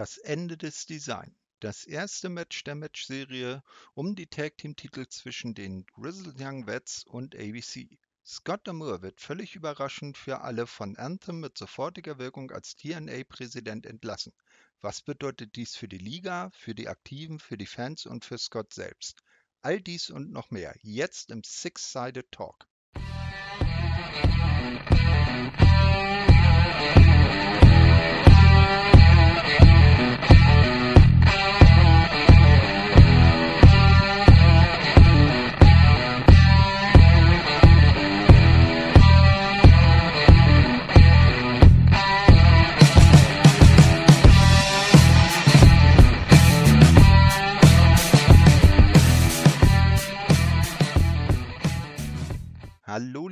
Das Ende des Design. Das erste Match der Matchserie um die Tag-Team-Titel zwischen den Grizzled Young Vets und ABC. Scott D'Amour wird völlig überraschend für alle von Anthem mit sofortiger Wirkung als TNA-Präsident entlassen. Was bedeutet dies für die Liga, für die Aktiven, für die Fans und für Scott selbst? All dies und noch mehr jetzt im Six-Sided Talk.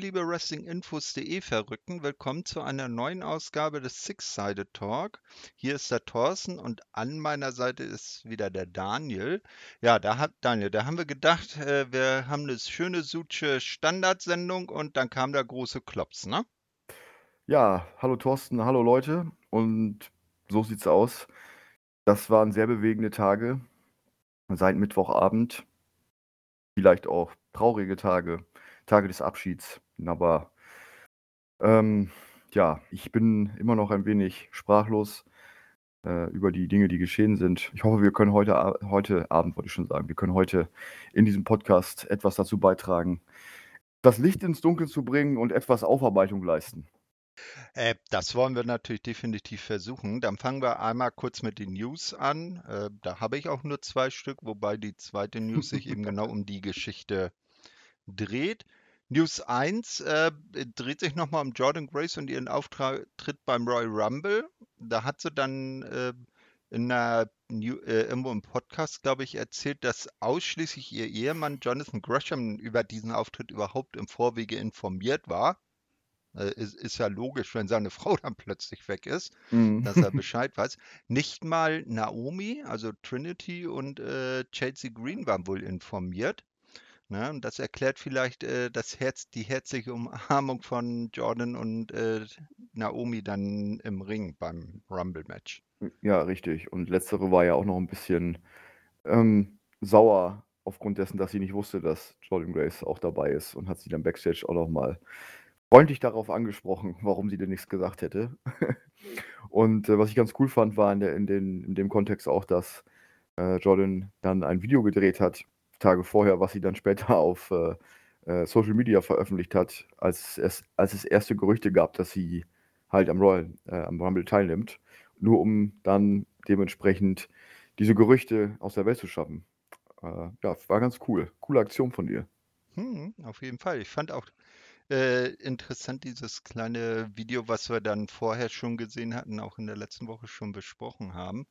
Liebe Wrestlinginfos.de Verrückten, willkommen zu einer neuen Ausgabe des Six-Sided Talk. Hier ist der Thorsten und an meiner Seite ist wieder der Daniel. Ja, da hat Daniel, da haben wir gedacht, äh, wir haben eine schöne Suche Standardsendung und dann kam der große Klops, ne? Ja, hallo Thorsten, hallo Leute und so sieht's aus. Das waren sehr bewegende Tage seit Mittwochabend, vielleicht auch traurige Tage. Tage des Abschieds. Aber ähm, ja, ich bin immer noch ein wenig sprachlos äh, über die Dinge, die geschehen sind. Ich hoffe, wir können heute, heute Abend, wollte ich schon sagen, wir können heute in diesem Podcast etwas dazu beitragen, das Licht ins Dunkel zu bringen und etwas Aufarbeitung leisten. Äh, das wollen wir natürlich definitiv versuchen. Dann fangen wir einmal kurz mit den News an. Äh, da habe ich auch nur zwei Stück, wobei die zweite News sich eben genau um die Geschichte dreht. News 1 äh, dreht sich nochmal um Jordan Grace und ihren Auftritt beim Royal Rumble. Da hat sie dann äh, in einer New, äh, irgendwo im Podcast, glaube ich, erzählt, dass ausschließlich ihr Ehemann Jonathan Gresham über diesen Auftritt überhaupt im Vorwege informiert war. Äh, ist, ist, ja logisch, wenn seine Frau dann plötzlich weg ist, mhm. dass er Bescheid weiß. Nicht mal Naomi, also Trinity und äh, Chelsea Green waren wohl informiert. Ne? Und das erklärt vielleicht äh, das Herz, die herzliche Umarmung von Jordan und äh, Naomi dann im Ring beim Rumble-Match. Ja, richtig. Und letztere war ja auch noch ein bisschen ähm, sauer aufgrund dessen, dass sie nicht wusste, dass Jordan Grace auch dabei ist und hat sie dann backstage auch noch mal freundlich darauf angesprochen, warum sie denn nichts gesagt hätte. und äh, was ich ganz cool fand, war in, der, in, den, in dem Kontext auch, dass äh, Jordan dann ein Video gedreht hat Tage vorher, was sie dann später auf äh, äh, Social Media veröffentlicht hat, als es, als es erste Gerüchte gab, dass sie halt am Royal, äh, am Rumble teilnimmt, nur um dann dementsprechend diese Gerüchte aus der Welt zu schaffen. Äh, ja, war ganz cool. Coole Aktion von dir. Hm, auf jeden Fall. Ich fand auch äh, interessant dieses kleine Video, was wir dann vorher schon gesehen hatten, auch in der letzten Woche schon besprochen haben,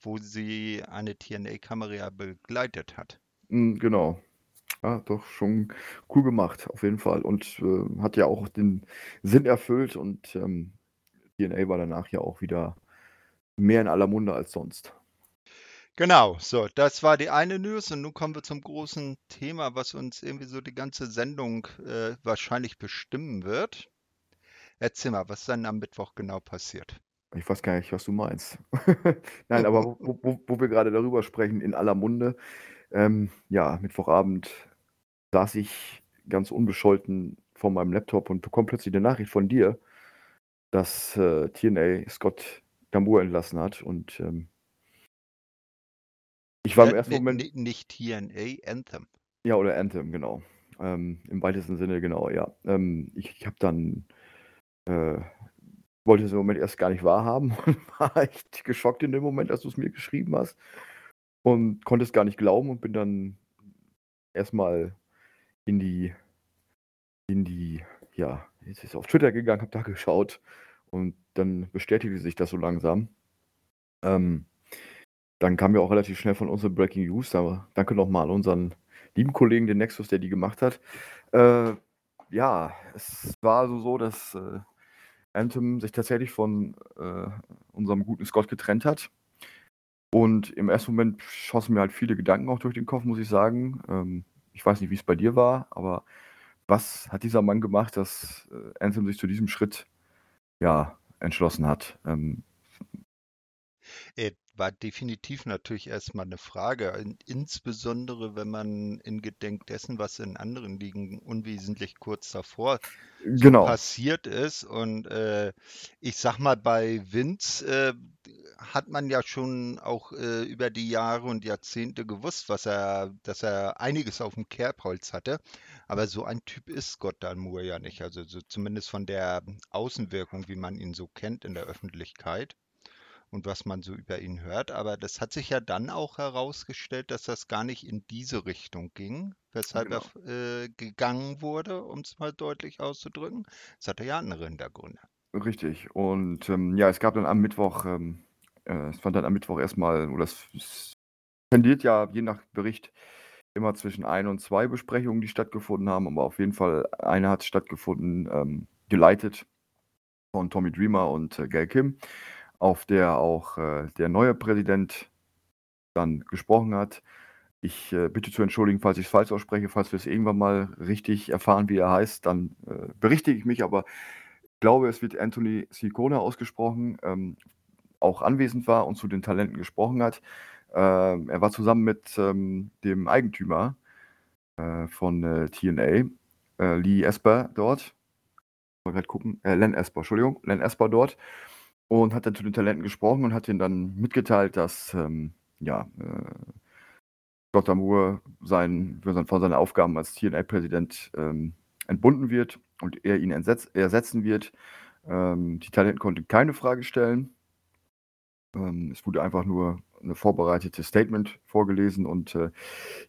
wo sie eine TNA-Kamera begleitet hat. Hm, genau. Ja, doch schon cool gemacht, auf jeden Fall. Und äh, hat ja auch den Sinn erfüllt und ähm, DNA war danach ja auch wieder mehr in aller Munde als sonst. Genau, so, das war die eine News und nun kommen wir zum großen Thema, was uns irgendwie so die ganze Sendung äh, wahrscheinlich bestimmen wird. Erzähl mal, was dann am Mittwoch genau passiert. Ich weiß gar nicht, was du meinst. Nein, aber wo, wo, wo wir gerade darüber sprechen, in aller Munde, ähm, ja, Mittwochabend saß ich ganz unbescholten vor meinem Laptop und bekomme plötzlich eine Nachricht von dir, dass äh, TNA Scott Damour entlassen hat. Und ähm, ich war im ersten Moment. Nicht TNA, Anthem. Ja, oder Anthem, genau. Ähm, Im weitesten Sinne, genau, ja. Ähm, ich ich habe dann. Äh, wollte es im Moment erst gar nicht wahrhaben und war echt geschockt in dem Moment, als du es mir geschrieben hast. Und konnte es gar nicht glauben und bin dann erstmal in die in die ja, jetzt ist auf Twitter gegangen, habe da geschaut und dann bestätigte sich das so langsam. Ähm, dann kam ja auch relativ schnell von unseren Breaking News. Da, danke nochmal an unseren lieben Kollegen, den Nexus, der die gemacht hat. Äh, ja, es war also so, dass äh, Anthem sich tatsächlich von äh, unserem guten Scott getrennt hat. Und im ersten Moment schossen mir halt viele Gedanken auch durch den Kopf, muss ich sagen. Ähm, ich weiß nicht, wie es bei dir war, aber was hat dieser Mann gemacht, dass äh, Anthem sich zu diesem Schritt ja entschlossen hat? Ähm, Äh, war definitiv natürlich erstmal eine Frage, in insbesondere wenn man in Gedenk dessen, was in anderen Ligen unwesentlich kurz davor so Genau. passiert ist. Und äh, ich sag mal, bei Vince äh, hat man ja schon auch äh, über die Jahre und Jahrzehnte gewusst, was er, dass er einiges auf dem Kerbholz hatte. Aber so ein Typ ist Scott Moore ja nicht. Also so zumindest von der Außenwirkung, wie man ihn so kennt in der Öffentlichkeit und was man so über ihn hört. Aber das hat sich ja dann auch herausgestellt, dass das gar nicht in diese Richtung ging, weshalb Genau. er äh, gegangen wurde, um es mal deutlich auszudrücken. Es hatte ja andere Hintergründe. Richtig. Und ähm, ja, es gab dann am Mittwoch, ähm, äh, es fand dann am Mittwoch erstmal, oder es, es tendiert ja je nach Bericht immer zwischen ein und zwei Besprechungen, die stattgefunden haben, aber auf jeden Fall eine hat stattgefunden, ähm, geleitet von Tommy Dreamer und äh, Gail Kim, auf der auch äh, der neue Präsident dann gesprochen hat. Ich äh, bitte zu entschuldigen, falls ich es falsch ausspreche, falls wir es irgendwann mal richtig erfahren, wie er heißt, dann äh, berichtige ich mich, aber ich glaube, es wird Anthony Ciccone ausgesprochen, ähm, auch anwesend war und zu den Talenten gesprochen hat. Ähm, er war zusammen mit ähm, dem Eigentümer äh, von äh, TNA, äh, Lee Esper dort. Mal gerade gucken, Len Esper, Entschuldigung, Len Esper dort und hat dann zu den Talenten gesprochen und hat ihnen dann mitgeteilt, dass ähm, ja, äh, Scott Moore sein, von seinen Aufgaben als TNA-Präsident ähm, entbunden wird und er ihn ersetzen wird. Ähm, die Talenten konnten keine Frage stellen. Ähm, es wurde einfach nur ein vorbereitetes Statement vorgelesen und äh,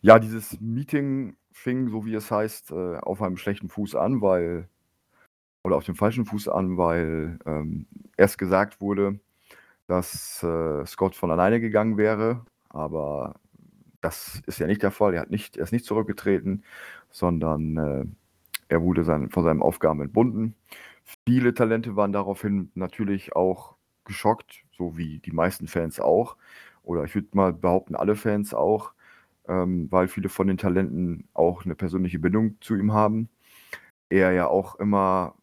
ja, dieses Meeting fing, so wie es heißt, äh, auf einem schlechten Fuß an, weil oder auf dem falschen Fuß an, weil ähm, erst gesagt wurde, dass äh, Scott von alleine gegangen wäre, aber das ist ja nicht der Fall. Er, hat nicht, er ist nicht zurückgetreten, sondern äh, er wurde sein, von seinen Aufgaben entbunden. Viele Talente waren daraufhin natürlich auch geschockt, so wie die meisten Fans auch. Oder ich würde mal behaupten, alle Fans auch, ähm, weil viele von den Talenten auch eine persönliche Bindung zu ihm haben. Er ja auch immer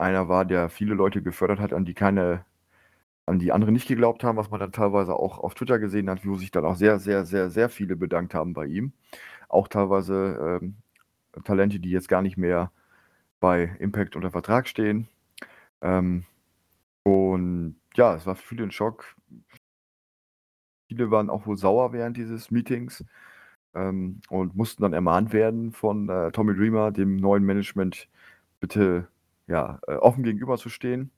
einer war, der viele Leute gefördert hat, an die keine, an die andere nicht geglaubt haben, was man dann teilweise auch auf Twitter gesehen hat, wo sich dann auch sehr, sehr, sehr, sehr viele bedankt haben bei ihm. Auch teilweise ähm, Talente, die jetzt gar nicht mehr bei Impact unter Vertrag stehen. Ähm, und ja, es war für ein Schock. Viele waren auch wohl sauer während dieses Meetings ähm, und mussten dann ermahnt werden von äh, Tommy Dreamer, dem neuen Management, bitte ja, äh, offen gegenüberzustehen.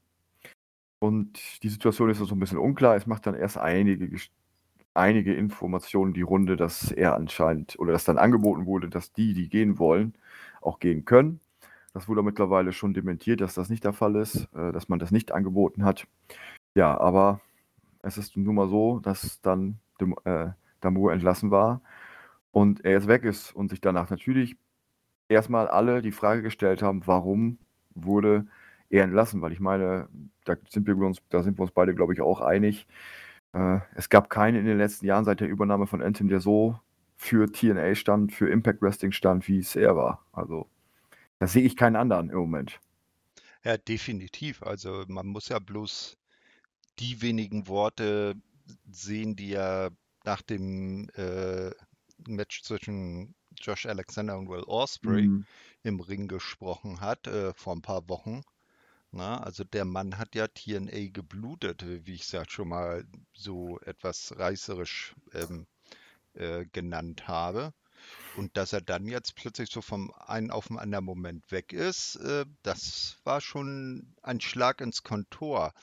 Und die Situation ist so ein bisschen unklar. Es macht dann erst einige, einige Informationen die Runde, dass er anscheinend oder dass dann angeboten wurde, dass die, die gehen wollen, auch gehen können. Das wurde mittlerweile schon dementiert, dass das nicht der Fall ist, äh, dass man das nicht angeboten hat. Ja, aber es ist nun mal so, dass dann äh, Damour entlassen war und er jetzt weg ist und sich danach natürlich erstmal alle die Frage gestellt haben, warum wurde er entlassen, weil ich meine, da sind wir uns, da sind wir uns beide, glaube ich, auch einig. Äh, es gab keinen in den letzten Jahren seit der Übernahme von Anthony, der so für TNA stand, für Impact Wrestling stand, wie es er war. Also da sehe ich keinen anderen im Moment. Ja, definitiv. Also man muss ja bloß die wenigen Worte sehen, die er nach dem äh, Match zwischen Josh Alexander und Will Osprey mhm. Im Ring gesprochen hat äh, vor ein paar Wochen. Na, also der Mann hat ja TNA geblutet, wie ich es ja schon mal so etwas reißerisch ähm, äh, genannt habe. Und dass er dann jetzt plötzlich so vom einen auf den anderen Moment weg ist, äh, das war schon ein Schlag ins Kontor.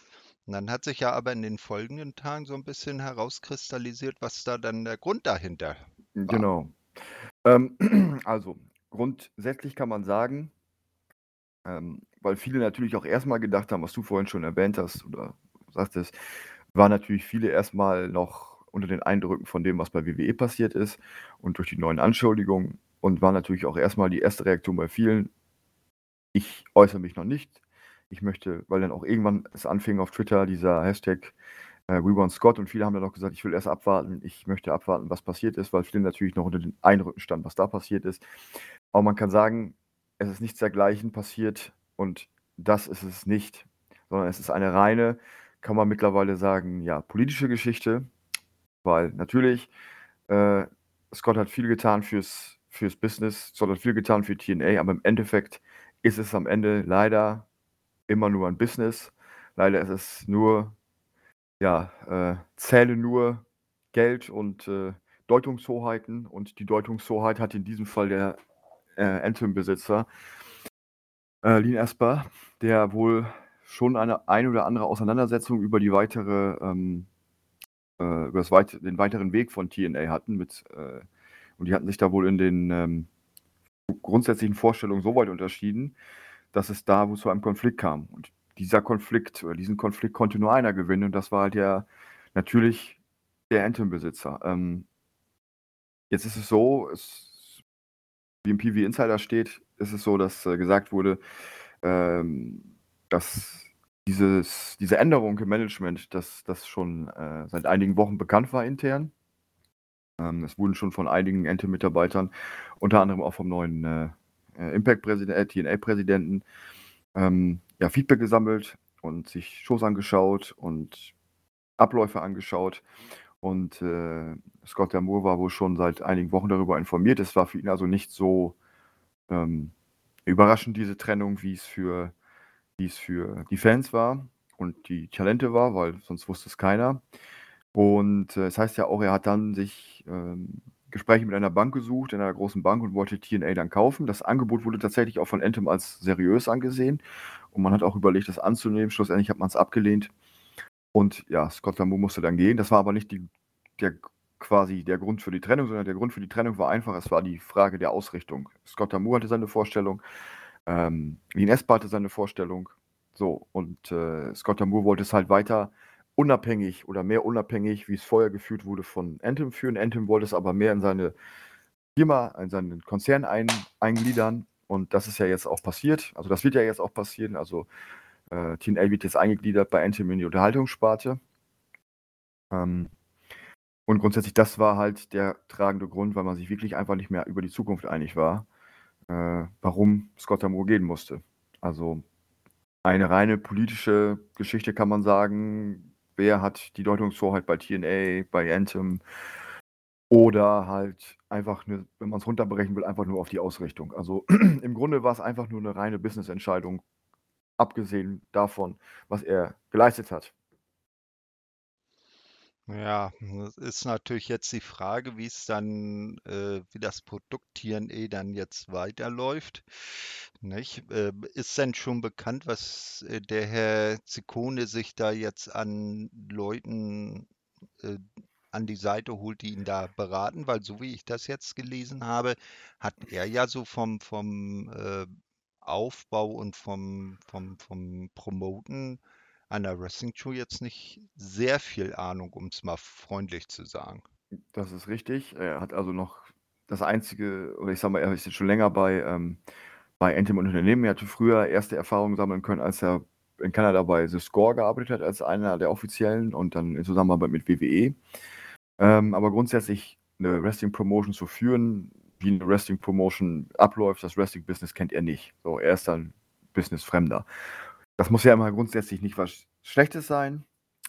Und dann hat sich ja aber in den folgenden Tagen so ein bisschen herauskristallisiert, was da dann der Grund dahinter war. Genau. Ähm, also, grundsätzlich kann man sagen, ähm, weil viele natürlich auch erstmal gedacht haben, was du vorhin schon erwähnt hast oder sagtest, waren natürlich viele erstmal noch unter den Eindrücken von dem, was bei WWE passiert ist und durch die neuen Anschuldigungen und war natürlich auch erstmal die erste Reaktion bei vielen, ich äußere mich noch nicht. Ich möchte, weil dann auch irgendwann es anfing auf Twitter, dieser Hashtag äh, Scott und viele haben dann auch gesagt, ich will erst abwarten, ich möchte abwarten, was passiert ist, weil viele natürlich noch unter den Eindrücken standen, was da passiert ist. Aber man kann sagen, es ist nichts dergleichen passiert und das ist es nicht, sondern es ist eine reine kann man mittlerweile sagen, ja, politische Geschichte, weil natürlich, äh, Scott hat viel getan fürs fürs Business, Scott hat viel getan für TNA, aber im Endeffekt ist es am Ende leider immer nur ein Business. Leider ist es nur ja, äh, zählen nur Geld und, äh, Deutungshoheiten und die Deutungshoheit hat in diesem Fall der, äh, Anthem-Besitzer, äh, Lean Esper, der wohl schon eine ein oder andere Auseinandersetzung über die weitere, ähm, äh, über das weit den weiteren Weg von TNA hatten mit, äh und die hatten sich da wohl in den, ähm, grundsätzlichen Vorstellungen so weit unterschieden, dass es da wohl zu einem Konflikt kam. Und dieser Konflikt oder diesen Konflikt konnte nur einer gewinnen und das war halt der natürlich der Anthem-Besitzer. Ähm, jetzt ist es so, es, wie im PV Insider steht, ist es so, dass äh, gesagt wurde, ähm, dass dieses, diese Änderung im Management, dass das schon äh, seit einigen Wochen bekannt war intern. Ähm, es wurden schon von einigen Anthem-Mitarbeitern, unter anderem auch vom neuen äh, äh Impact-Präsidenten, äh, TNA-Präsidenten, ähm, ja, Feedback gesammelt und sich Shows angeschaut und Abläufe angeschaut. Und äh, Scott Damour war wohl schon seit einigen Wochen darüber informiert. Es war für ihn also nicht so ähm, überraschend, diese Trennung, wie es für, für die Fans war und die Talente war, weil sonst wusste es keiner. Und äh, es heißt ja auch, er hat dann sich ähm, Gespräche mit einer Bank gesucht, in einer großen Bank und wollte TNA dann kaufen. Das Angebot wurde tatsächlich auch von Anthem als seriös angesehen und man hat auch überlegt, das anzunehmen. Schlussendlich hat man es abgelehnt und ja, Scott Lamou musste dann gehen. Das war aber nicht die, der quasi der Grund für die Trennung, sondern der Grund für die Trennung war einfach, es war die Frage der Ausrichtung. Scott Lamou hatte seine Vorstellung, ähm, Lin Esper hatte seine Vorstellung, so und äh, Scott Lamou wollte es halt weiter unabhängig oder mehr unabhängig, wie es vorher geführt wurde, von Anthem führen. Anthem wollte es aber mehr in seine Firma, in seinen Konzern ein, eingliedern. Und das ist ja jetzt auch passiert. Also das wird ja jetzt auch passieren. Also äh, TNA wird jetzt eingegliedert bei Anthem in die Unterhaltungssparte. Ähm, und grundsätzlich, das war halt der tragende Grund, weil man sich wirklich einfach nicht mehr über die Zukunft einig war, äh, warum Scott Amore gehen musste. Also eine reine politische Geschichte kann man sagen, wer hat die Deutungshoheit bei TNA, bei Anthem oder halt einfach, eine, wenn man es runterbrechen will, einfach nur auf die Ausrichtung. Also im Grunde war es einfach nur eine reine Business-Entscheidung, abgesehen davon, was er geleistet hat. Ja, das ist natürlich jetzt die Frage, wie es dann, äh, wie das Produkt TNA dann jetzt weiterläuft. Nicht? Äh, ist denn schon bekannt, was äh, der Herr Ziccone sich da jetzt an Leuten äh, an die Seite holt, die ihn da beraten? Weil so wie ich das jetzt gelesen habe, hat er ja so vom, vom äh, Aufbau und vom, vom, vom Promoten einer Wrestling-Show jetzt nicht sehr viel Ahnung, um es mal freundlich zu sagen. Das ist richtig. Er hat also noch das einzige, oder ich sag mal, er ist jetzt schon länger bei, ähm, bei Anthem Unternehmen. Er hatte früher erste Erfahrungen sammeln können, als er in Kanada bei The Score gearbeitet hat, als einer der offiziellen und dann in Zusammenarbeit mit WWE. Ähm, aber grundsätzlich eine Wrestling-Promotion zu führen, wie eine Wrestling-Promotion abläuft, das Wrestling-Business kennt er nicht. So, er ist dann Business-Fremder. Das muss ja immer grundsätzlich nicht was Schlechtes sein.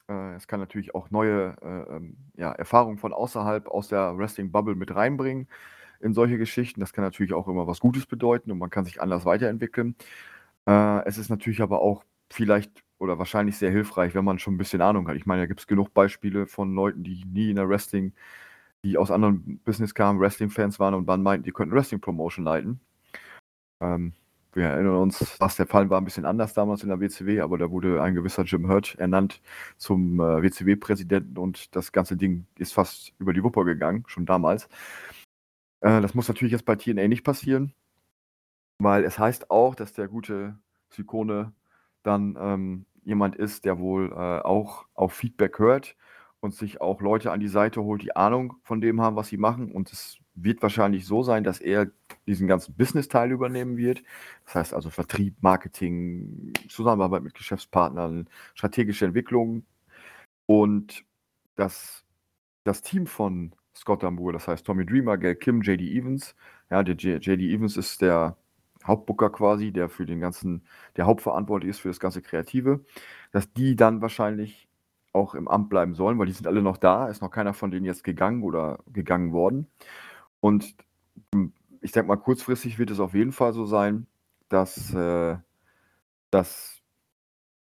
Äh, es kann natürlich auch neue äh, ähm, ja, Erfahrungen von außerhalb, aus der Wrestling-Bubble mit reinbringen in solche Geschichten. Das kann natürlich auch immer was Gutes bedeuten und man kann sich anders weiterentwickeln. Äh, es ist natürlich aber auch vielleicht oder wahrscheinlich sehr hilfreich, wenn man schon ein bisschen Ahnung hat. Ich meine, da gibt es genug Beispiele von Leuten, die nie in der Wrestling, die aus anderen Business kamen, Wrestling-Fans waren und dann meinten, die könnten Wrestling-Promotion leiten. Ähm, wir erinnern uns, was der Fall war ein bisschen anders damals in der WCW, aber da wurde ein gewisser Jim Hurt ernannt zum äh, WCW-Präsidenten und das ganze Ding ist fast über die Wupper gegangen, schon damals. Äh, das muss natürlich jetzt bei TNA nicht passieren, weil es heißt auch, dass der gute Sykone dann ähm, jemand ist, der wohl äh, auch auf Feedback hört und sich auch Leute an die Seite holt, die Ahnung von dem haben, was sie machen. Und es wird wahrscheinlich so sein, dass er diesen ganzen Business-Teil übernehmen wird. Das heißt also Vertrieb, Marketing, Zusammenarbeit mit Geschäftspartnern, strategische Entwicklung. Und das, das Team von Scott Damour, das heißt Tommy Dreamer, Gail Kim, JD Evans. Ja, der JD Evans ist der Hauptbooker quasi, der für den ganzen, der hauptverantwortlich ist für das ganze Kreative, dass die dann wahrscheinlich auch im Amt bleiben sollen, weil die sind alle noch da, ist noch keiner von denen jetzt gegangen oder gegangen worden. Und hm, ich denke mal, kurzfristig wird es auf jeden Fall so sein, dass, äh, dass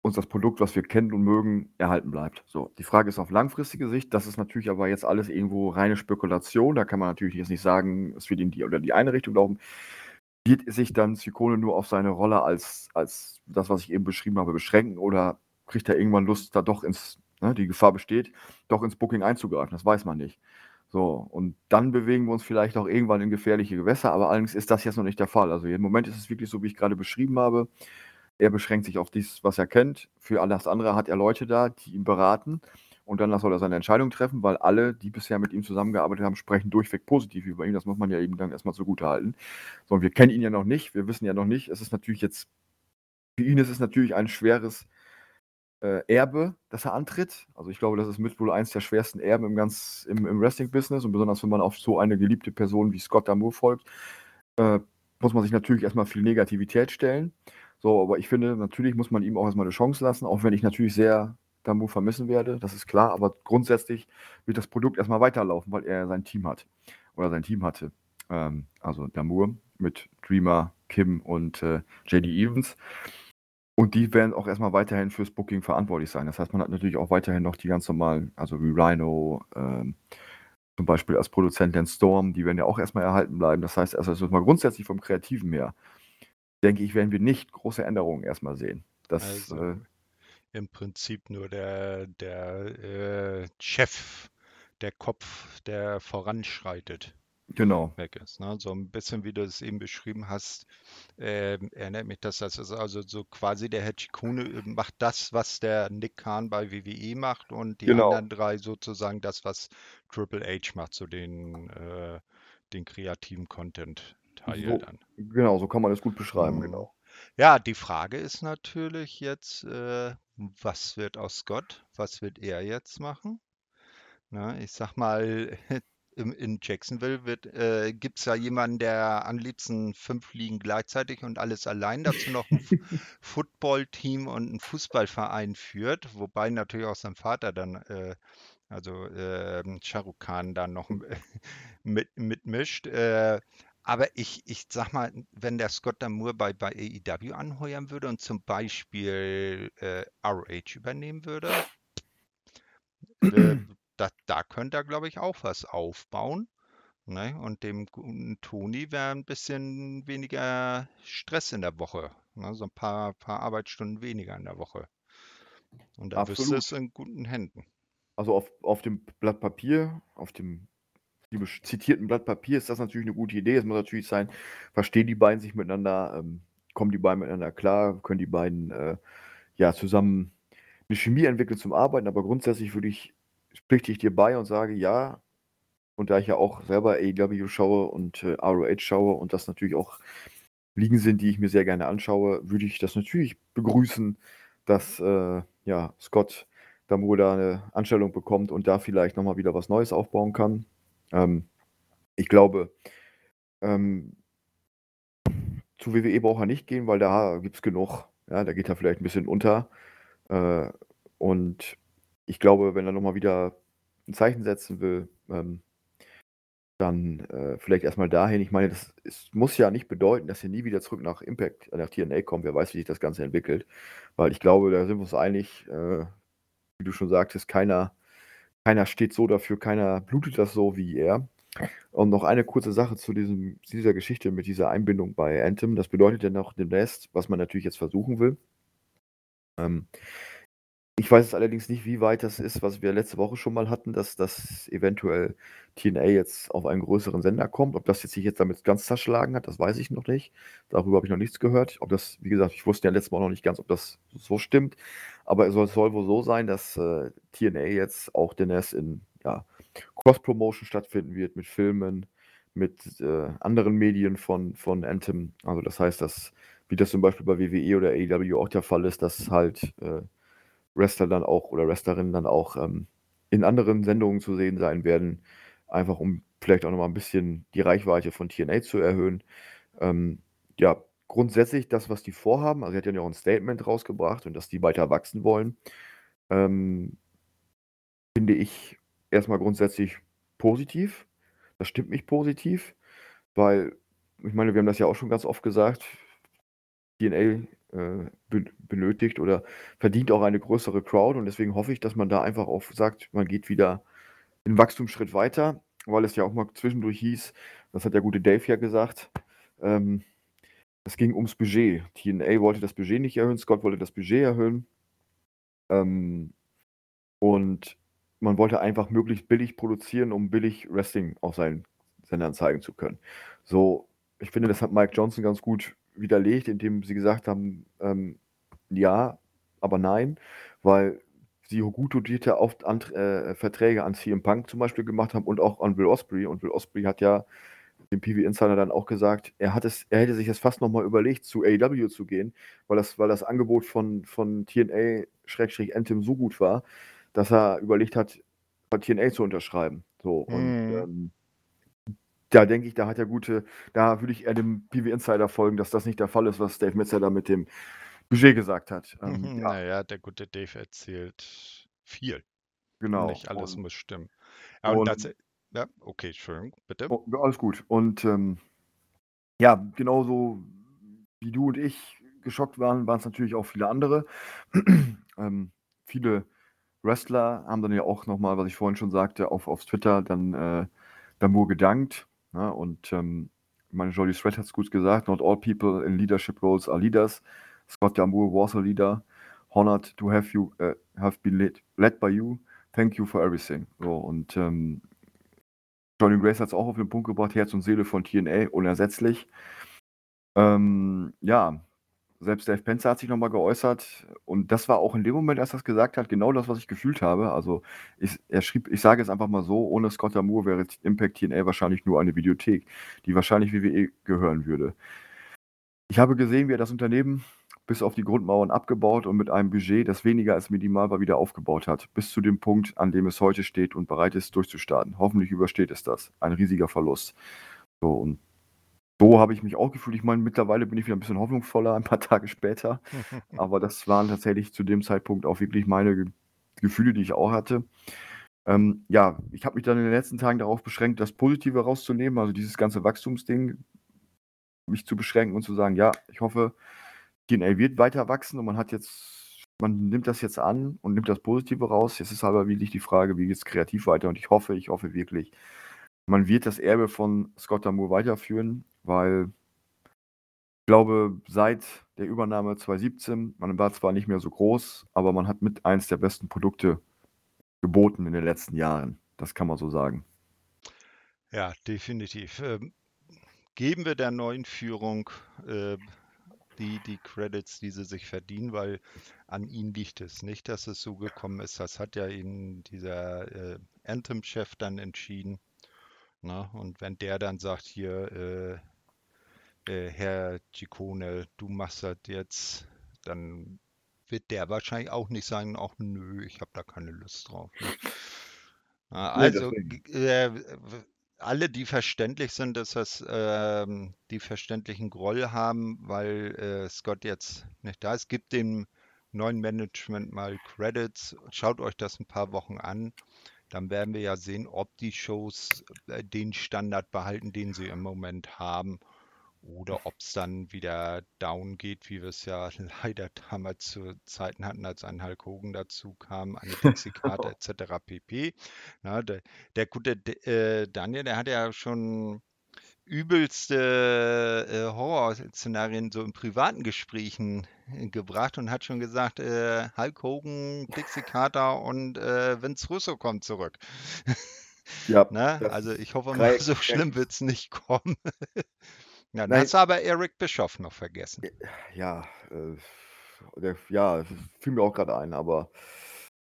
uns das Produkt, was wir kennen und mögen, erhalten bleibt. So, die Frage ist auf langfristige Sicht, das ist natürlich aber jetzt alles irgendwo reine Spekulation. Da kann man natürlich jetzt nicht sagen, es wird in die oder die eine Richtung laufen. Wird sich dann Ciccone nur auf seine Rolle als, als das, was ich eben beschrieben habe, beschränken oder kriegt er irgendwann Lust, da doch ins, ne, die Gefahr besteht, doch ins Booking einzugreifen? Das weiß man nicht. So, und dann bewegen wir uns vielleicht auch irgendwann in gefährliche Gewässer, aber allerdings ist das jetzt noch nicht der Fall. Also im Moment ist es wirklich so, wie ich gerade beschrieben habe. Er beschränkt sich auf dies, was er kennt. Für alles andere hat er Leute da, die ihn beraten. Und dann soll er seine Entscheidung treffen, weil alle, die bisher mit ihm zusammengearbeitet haben, sprechen durchweg positiv über ihn. Das muss man ja eben dann erstmal zugute halten. So, und wir kennen ihn ja noch nicht. Wir wissen ja noch nicht. Es ist natürlich jetzt, für ihn ist es natürlich ein schweres äh, Erbe, das er antritt. Also ich glaube, das ist mit wohl eins der schwersten Erben im, ganz, im, im Wrestling-Business. Und besonders wenn man auf so eine geliebte Person wie Scott Damour folgt, äh, muss man sich natürlich erstmal viel Negativität stellen. So, aber ich finde, natürlich muss man ihm auch erstmal eine Chance lassen, auch wenn ich natürlich sehr Damu vermissen werde, das ist klar, aber grundsätzlich wird das Produkt erstmal weiterlaufen, weil er sein Team hat oder sein Team hatte. Ähm, also Damour mit Dreamer, Kim und äh, JD Evans. Und die werden auch erstmal weiterhin fürs Booking verantwortlich sein. Das heißt, man hat natürlich auch weiterhin noch die ganz normalen, also wie Rhino, ähm, zum Beispiel als Produzent den Storm, die werden ja auch erstmal erhalten bleiben. Das heißt, also mal grundsätzlich vom Kreativen her denke ich, werden wir nicht große Änderungen erstmal sehen. Das, Also äh, im Prinzip nur der, der äh, Chef, der Kopf, der voranschreitet, genau. weg ist. Ne? So ein bisschen, wie du es eben beschrieben hast, äh, erinnert mich das, das ist also so quasi der Herr Chikune macht das, was der Nick Khan bei WWE macht und die Genau. anderen drei sozusagen das, was Triple H macht, so den, äh, den kreativen Content. Teil So, dann. genau, so kann man es gut beschreiben, genau. Ja, die Frage ist natürlich jetzt, äh, was wird aus Scott? Was wird er jetzt machen? Na, ich sag mal, in Jacksonville wird, äh, gibt es ja jemanden, der am liebsten fünf Ligen gleichzeitig und alles allein dazu noch ein Footballteam und einen Fußballverein führt, wobei natürlich auch sein Vater dann, äh, also äh, Shah Rukh Khan dann noch mit, mitmischt. Äh, aber ich, ich sag mal, wenn der Scott Damour bei, bei AEW anheuern würde und zum Beispiel äh, ROH übernehmen würde, da, da könnte er, glaube ich, auch was aufbauen. Ne? Und dem guten Toni wäre ein bisschen weniger Stress in der Woche. Ne? So ein paar, paar Arbeitsstunden weniger in der Woche. Und dann Absolut. es in guten Händen. Also auf, auf dem Blatt Papier, auf dem zitierten Blatt Papier ist das natürlich eine gute Idee. Es muss natürlich sein, verstehen die beiden sich miteinander, ähm, kommen die beiden miteinander klar, können die beiden äh, ja zusammen eine Chemie entwickeln zum Arbeiten, aber grundsätzlich würde ich, spricht ich dir bei und sage ja, und da ich ja auch selber AEW schaue und äh, ROH schaue und das natürlich auch Ligen sind, die ich mir sehr gerne anschaue, würde ich das natürlich begrüßen, dass äh, ja, Scott Damour da eine Anstellung bekommt und da vielleicht nochmal wieder was Neues aufbauen kann. Ähm, ich glaube, ähm, zu WWE braucht er nicht gehen, weil da gibt es genug. Ja, da geht er vielleicht ein bisschen unter. Äh, und ich glaube, wenn er nochmal wieder ein Zeichen setzen will, ähm, dann äh, vielleicht erstmal dahin. Ich meine, das es muss ja nicht bedeuten, dass er nie wieder zurück nach Impact, äh, nach TNA kommt. Wer weiß, wie sich das Ganze entwickelt. Weil ich glaube, da sind wir uns einig, äh, wie du schon sagtest, keiner, keiner steht so dafür, keiner blutet das so wie er. Und noch eine kurze Sache zu diesem, dieser Geschichte mit dieser Einbindung bei Anthem. Das bedeutet ja noch demnächst, was man natürlich jetzt versuchen will. Ähm, ich weiß es allerdings nicht, wie weit das ist, was wir letzte Woche schon mal hatten, dass das eventuell TNA jetzt auf einen größeren Sender kommt. Ob das jetzt sich jetzt damit ganz zerschlagen hat, das weiß ich noch nicht. Darüber habe ich noch nichts gehört. Ob das, wie gesagt, ich wusste ja letztes Mal noch nicht ganz, ob das so stimmt. Aber es soll, soll wohl so sein, dass äh, TNA jetzt auch demnächst in ja, Cross-Promotion stattfinden wird mit Filmen, mit äh, anderen Medien von, von Anthem. Also das heißt, dass, wie das zum Beispiel bei WWE oder AEW auch der Fall ist, dass halt äh, Wrestler dann auch oder Wrestlerinnen dann auch ähm, in anderen Sendungen zu sehen sein werden, einfach um vielleicht auch nochmal ein bisschen die Reichweite von TNA zu erhöhen. Ähm, ja, grundsätzlich das, was die vorhaben, also er hat ja auch ein Statement rausgebracht und dass die weiter wachsen wollen, ähm, finde ich erstmal grundsätzlich positiv. Das stimmt mich positiv, weil ich meine, wir haben das ja auch schon ganz oft gesagt, TNA äh, benötigt oder verdient auch eine größere Crowd und deswegen hoffe ich, dass man da einfach auch sagt, man geht wieder einen Wachstumsschritt weiter, weil es ja auch mal zwischendurch hieß, das hat der gute Dave ja gesagt, ähm, es ging ums Budget. TNA wollte das Budget nicht erhöhen, Scott wollte das Budget erhöhen. Ähm, und man wollte einfach möglichst billig produzieren, um billig Wrestling auf seinen Sendern zeigen zu können. So, ich finde, das hat Mike Johnson ganz gut widerlegt, indem sie gesagt haben, ähm, ja, aber nein, weil sie gut dotierte Auf äh, Verträge an CM Punk zum Beispiel gemacht haben und auch an Will Osprey. Und Will Osprey hat ja dem PV Insider dann auch gesagt, er, hat es, er hätte sich jetzt fast nochmal überlegt, zu AEW zu gehen, weil das, weil das Angebot von, von TNA-Anthem so gut war, dass er überlegt hat, bei TNA zu unterschreiben. So, und mhm. ähm, da denke ich, da hat er gute, da würde ich eher dem PV Insider folgen, dass das nicht der Fall ist, was Dave Metzer da mit dem Budget gesagt hat. Ähm, mhm, ja. Naja, der gute Dave erzählt viel. Genau. Nicht alles und, muss stimmen. Ja, und, und das, ja, okay, Entschuldigung, bitte. Oh, alles gut. Und ähm, ja, genauso wie du und ich geschockt waren, waren es natürlich auch viele andere. ähm, viele Wrestler haben dann ja auch nochmal, was ich vorhin schon sagte, auf, auf Twitter dann äh, Damour gedankt. Ne? Und ähm, meine Jolly Thread hat es gut gesagt, not all people in leadership roles are leaders. Scott Damour was a leader. Honored to have you uh, have been led, led by you. Thank you for everything. So, und ähm, Johnny Grace hat es auch auf den Punkt gebracht, Herz und Seele von TNA, unersetzlich. Ähm, ja, selbst Dave Penzer hat sich nochmal geäußert und das war auch in dem Moment, als er das gesagt hat, genau das, was ich gefühlt habe. Also ich, er schrieb, ich sage es einfach mal so, ohne Scott Moore wäre Impact TNA wahrscheinlich nur eine Videothek, die wahrscheinlich WWE gehören würde. Ich habe gesehen, wie er das Unternehmen bis auf die Grundmauern abgebaut und mit einem Budget, das weniger als minimal war, wieder aufgebaut hat, bis zu dem Punkt, an dem es heute steht und bereit ist, durchzustarten. Hoffentlich übersteht es das. Ein riesiger Verlust. So, und so habe ich mich auch gefühlt. Ich meine, mittlerweile bin ich wieder ein bisschen hoffnungsvoller, ein paar Tage später. Aber das waren tatsächlich zu dem Zeitpunkt auch wirklich meine Ge Gefühle, die ich auch hatte. Ähm, ja, ich habe mich dann in den letzten Tagen darauf beschränkt, das Positive rauszunehmen, also dieses ganze Wachstumsding, mich zu beschränken und zu sagen, ja, ich hoffe, TNA wird weiter wachsen und man hat jetzt, man nimmt das jetzt an und nimmt das Positive raus. Jetzt ist aber wirklich die Frage, wie geht es kreativ weiter? Und ich hoffe, ich hoffe wirklich, man wird das Erbe von Scott Damour weiterführen, weil ich glaube, seit der Übernahme 2017, man war zwar nicht mehr so groß, aber man hat mit eins der besten Produkte geboten in den letzten Jahren. Das kann man so sagen. Ja, definitiv. Ähm, geben wir der neuen Führung äh, die, die Credits, die sie sich verdienen, weil an ihnen liegt es nicht, dass es so gekommen ist. Das hat ja ihnen dieser äh, Anthem-Chef dann entschieden. Ne? und wenn der dann sagt, hier, äh, äh, Herr Ciccone, du machst das jetzt, dann wird der wahrscheinlich auch nicht sagen, ach nö, ich habe da keine Lust drauf. Ne? Also, äh, alle, die verständlich sind, dass das ähm, die verständlichen Groll haben, weil äh, Scott jetzt nicht da ist. Gibt dem neuen Management mal Credits. Schaut euch das ein paar Wochen an. Dann werden wir ja sehen, ob die Shows äh, den Standard behalten, den sie im Moment haben oder ob es dann wieder down geht, wie wir es ja leider damals zu Zeiten hatten, als ein Hulk Hogan dazu kam, eine Dixie-Karte etc. pp. Na, der, der gute äh, Daniel, der hat ja schon übelste äh, Horrorszenarien so in privaten Gesprächen äh, gebracht und hat schon gesagt, äh, Hulk Hogan, Dixie Carter und äh, Vince Russo kommt zurück. Ja, Na, also ich hoffe mal, so schlimm wird es nicht kommen. Ja, dann hast du aber Eric Bischoff noch vergessen. Ja, äh, der, ja, fiel mir auch gerade ein, aber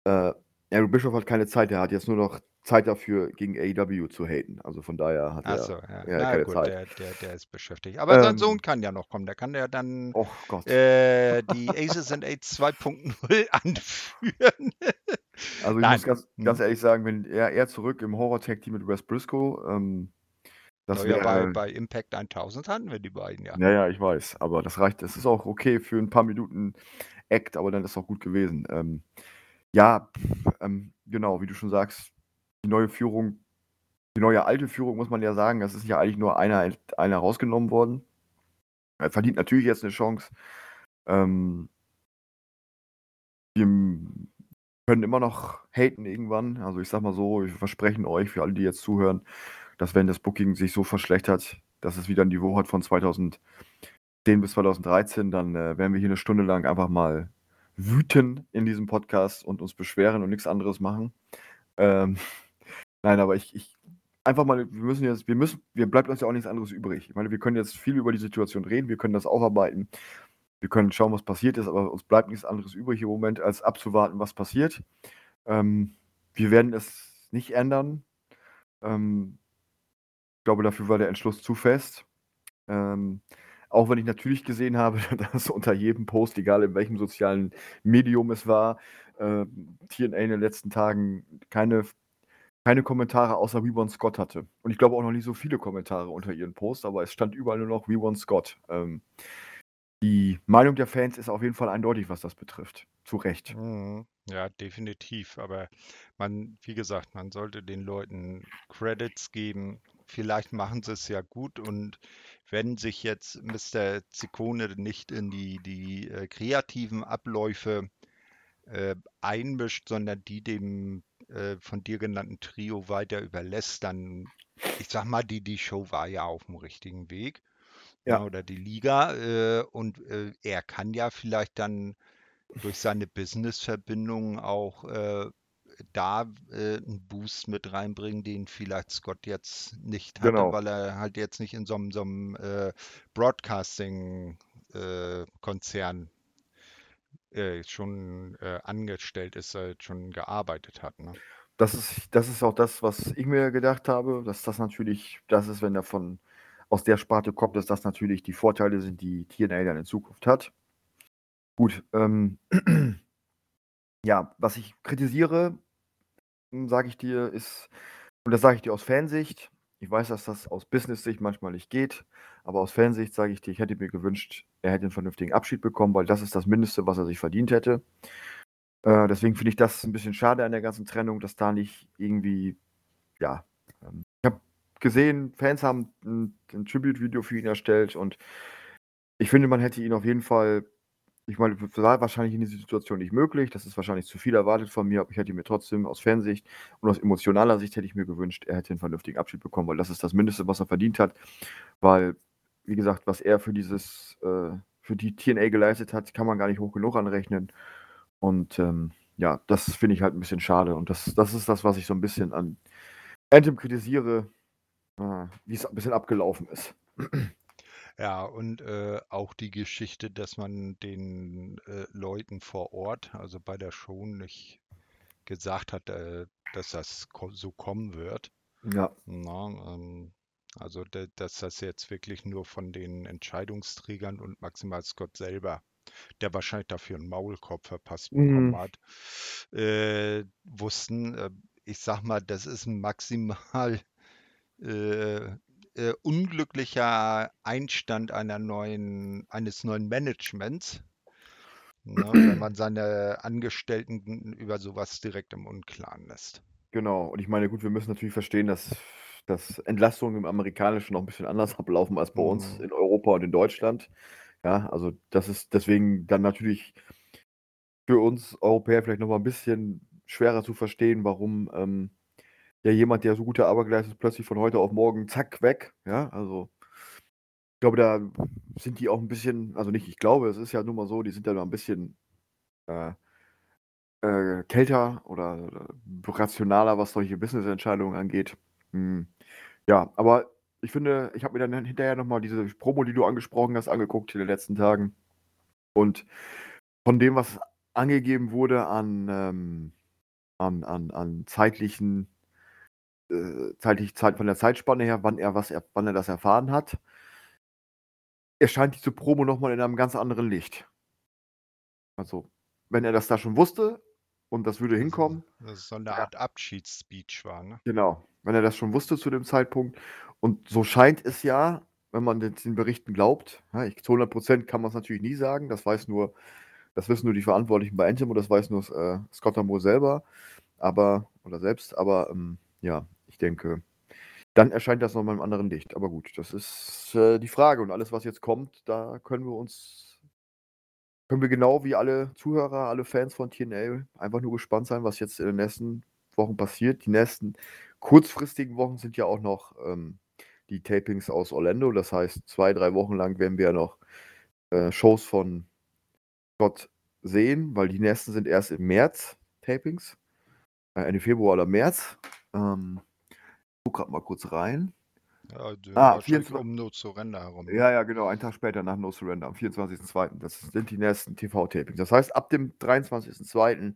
äh, Eric Bischoff hat keine Zeit. Er hat jetzt nur noch Zeit dafür, gegen AEW zu haten. Also von daher hat Ach er, ja. er keine gut, Zeit. Der, der, der ist beschäftigt. Aber ähm, sein Sohn kann ja noch kommen. Der kann ja dann oh äh, die Aces and Aids 2.0 anführen. also ich Nein. muss ganz, ganz hm. ehrlich sagen, wenn er, er zurück im Horror-Tag-Team mit Wes Briscoe, ähm, Das naja, wär, bei, bei Impact 1000 hatten wir die beiden, ja. Ja, ja, ich weiß. Aber das reicht. Es ist auch okay für ein paar Minuten Act, aber dann ist es auch gut gewesen. Ähm, ja, ähm, genau, wie du schon sagst, die neue Führung, die neue alte Führung, muss man ja sagen, es ist ja eigentlich nur einer, einer rausgenommen worden. Er verdient natürlich jetzt eine Chance. Ähm, wir können immer noch haten irgendwann. Also ich sag mal so, wir versprechen euch, für alle, die jetzt zuhören, dass wenn das Booking sich so verschlechtert, dass es wieder ein Niveau hat von 2010 bis 2013, dann äh, werden wir hier eine Stunde lang einfach mal wüten in diesem Podcast und uns beschweren und nichts anderes machen. Ähm, nein, aber ich, ich einfach mal, wir müssen jetzt, wir müssen, wir bleibt uns ja auch nichts anderes übrig. Ich meine, wir können jetzt viel über die Situation reden, wir können das aufarbeiten, wir können schauen, was passiert ist, aber uns bleibt nichts anderes übrig im Moment, als abzuwarten, was passiert. Ähm, wir werden es nicht ändern. Ähm, ich glaube, dafür war der Entschluss zu fest. Ähm, auch wenn ich natürlich gesehen habe, dass unter jedem Post, egal in welchem sozialen Medium es war, äh, TNA in den letzten Tagen keine, keine Kommentare außer We Want Scott hatte. Und ich glaube auch noch nicht so viele Kommentare unter ihren Posts, aber es stand überall nur noch We Want Scott. Ähm, die Meinung der Fans ist auf jeden Fall eindeutig, was das betrifft. Zu Recht. Mhm. Ja, definitiv. Aber man, wie gesagt, man sollte den Leuten Credits geben. Vielleicht machen sie es ja gut und wenn sich jetzt Mr. Ziccone nicht in die, die äh, kreativen Abläufe äh, einmischt, sondern die dem äh, von dir genannten Trio weiter überlässt, dann, ich sag mal, die, die Show war ja auf dem richtigen Weg. Ja. Oder die Liga. Äh, und äh, er kann ja vielleicht dann durch seine Business-Verbindungen auch äh, da äh, einen Boost mit reinbringen, den vielleicht Scott jetzt nicht hatte, genau. weil er halt jetzt nicht in so einem, so einem äh, Broadcasting-Konzern äh, äh, schon äh, angestellt ist, schon gearbeitet hat. Ne? Das ist, das ist auch das, was ich mir gedacht habe, dass das natürlich, das ist, wenn er von aus der Sparte kommt, dass das natürlich die Vorteile sind, die TNA dann in Zukunft hat. Gut, ähm, ja, was ich kritisiere, sage ich dir, ist, und das sage ich dir aus Fansicht, ich weiß, dass das aus Business-Sicht manchmal nicht geht, aber aus Fansicht sage ich dir, ich hätte mir gewünscht, er hätte einen vernünftigen Abschied bekommen, weil das ist das Mindeste, was er sich verdient hätte. Äh, deswegen finde ich das ein bisschen schade an der ganzen Trennung, dass da nicht irgendwie, ja, ähm, ich habe gesehen, Fans haben ein, ein Tribute-Video für ihn erstellt und ich finde, man hätte ihn auf jeden Fall ich meine, war wahrscheinlich in dieser Situation nicht möglich. Das ist wahrscheinlich zu viel erwartet von mir, aber ich hätte mir trotzdem aus Fansicht und aus emotionaler Sicht hätte ich mir gewünscht, er hätte einen vernünftigen Abschied bekommen, weil das ist das Mindeste, was er verdient hat. Weil, wie gesagt, was er für dieses, äh, für die TNA geleistet hat, kann man gar nicht hoch genug anrechnen. Und ähm, ja, das finde ich halt ein bisschen schade. Und das, das ist das, was ich so ein bisschen an Anthem kritisiere, äh, wie es ein bisschen abgelaufen ist. Ja, und äh, auch die Geschichte, dass man den äh, Leuten vor Ort, also bei der Show, nicht gesagt hat, äh, dass das ko so kommen wird. Ja. Na, ähm, also, dass das jetzt wirklich nur von den Entscheidungsträgern und maximal Scott selber, der wahrscheinlich dafür einen Maulkorb verpasst bekommen Mhm. hat, äh, wussten. Äh, ich sag mal, das ist maximal äh, äh, unglücklicher Einstand einer neuen, eines neuen Managements, ne, wenn man seine Angestellten über sowas direkt im Unklaren lässt. Genau, und ich meine, gut, wir müssen natürlich verstehen, dass, dass Entlastungen im Amerikanischen noch ein bisschen anders ablaufen als bei mhm. uns in Europa und in Deutschland. Ja, also das ist deswegen dann natürlich für uns Europäer vielleicht nochmal ein bisschen schwerer zu verstehen, warum ähm, ja jemand, der so gute Arbeit geleistet hat, plötzlich von heute auf morgen, zack, weg. Ja, also ich glaube, da sind die auch ein bisschen, also nicht, ich glaube, es ist ja nun mal so, die sind ja noch ein bisschen äh, äh, kälter oder, oder, rationaler, was solche Business-Entscheidungen angeht. Hm. Ja, aber ich finde, ich habe mir dann hinterher nochmal diese Promo, die du angesprochen hast, angeguckt in den letzten Tagen. Und von dem, was angegeben wurde an, ähm, an, an, an zeitlichen äh, zeitlich Zeit von der Zeitspanne her, wann er was er wann er das erfahren hat erscheint diese Promo noch mal in einem ganz anderen Licht. Also, wenn er das da schon wusste, und das würde hinkommen. Das ist so eine Art Abschiedsspeech war, ne? Genau, wenn er das schon wusste zu dem Zeitpunkt. Und so scheint es ja, wenn man den, den Berichten glaubt. Ja, ich, zu 100 Prozent kann man es natürlich nie sagen. Das weiß nur, das wissen nur die Verantwortlichen bei Anthem und das weiß nur äh, Scott Amore selber, aber oder selbst. Aber ähm, ja, ich denke, dann erscheint das nochmal im anderen Licht. Aber gut, das ist äh, die Frage und alles, was jetzt kommt, da können wir uns können wir genau wie alle Zuhörer, alle Fans von TNA einfach nur gespannt sein, was jetzt in den nächsten Wochen passiert. Die nächsten kurzfristigen Wochen sind ja auch noch ähm, die Tapings aus Orlando. Das heißt, zwei, drei Wochen lang werden wir ja noch äh, Shows von Gott sehen, weil die nächsten sind erst im März Tapings. Äh, Ende Februar oder März. Ähm, guck gerade mal kurz rein. Ja, Ah, wahrscheinlich 24 um No Surrender herum. ne? Ja, ja, genau. Einen Tag später nach No Surrender, am 24.02. Das sind die nächsten TV-Tapings. Das heißt, ab dem 23.02.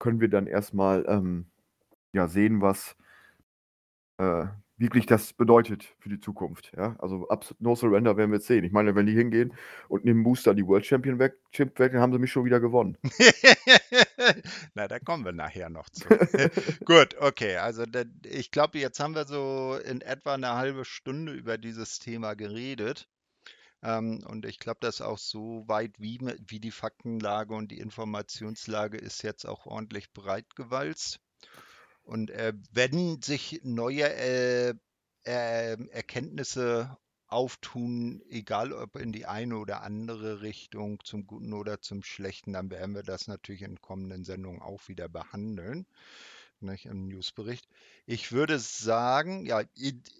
können wir dann erstmal ähm, ja, sehen, was äh, wirklich das bedeutet für die Zukunft. Ja? Also ab No Surrender werden wir jetzt sehen. Ich meine, wenn die hingehen und nehmen Booster die World Champion weg, Chip weg, dann haben sie mich schon wieder gewonnen. Na, da kommen wir nachher noch zu. Gut, okay. Also da, ich glaube, jetzt haben wir so in etwa eine halbe Stunde über dieses Thema geredet. Ähm, und ich glaube, dass auch so weit wie, wie die Faktenlage und die Informationslage ist jetzt auch ordentlich breit gewalzt. Und äh, wenn sich neue äh, äh, Erkenntnisse auftun, egal ob in die eine oder andere Richtung, zum Guten oder zum Schlechten, dann werden wir das natürlich in kommenden Sendungen auch wieder behandeln, nicht, im Newsbericht. Ich würde sagen, ja,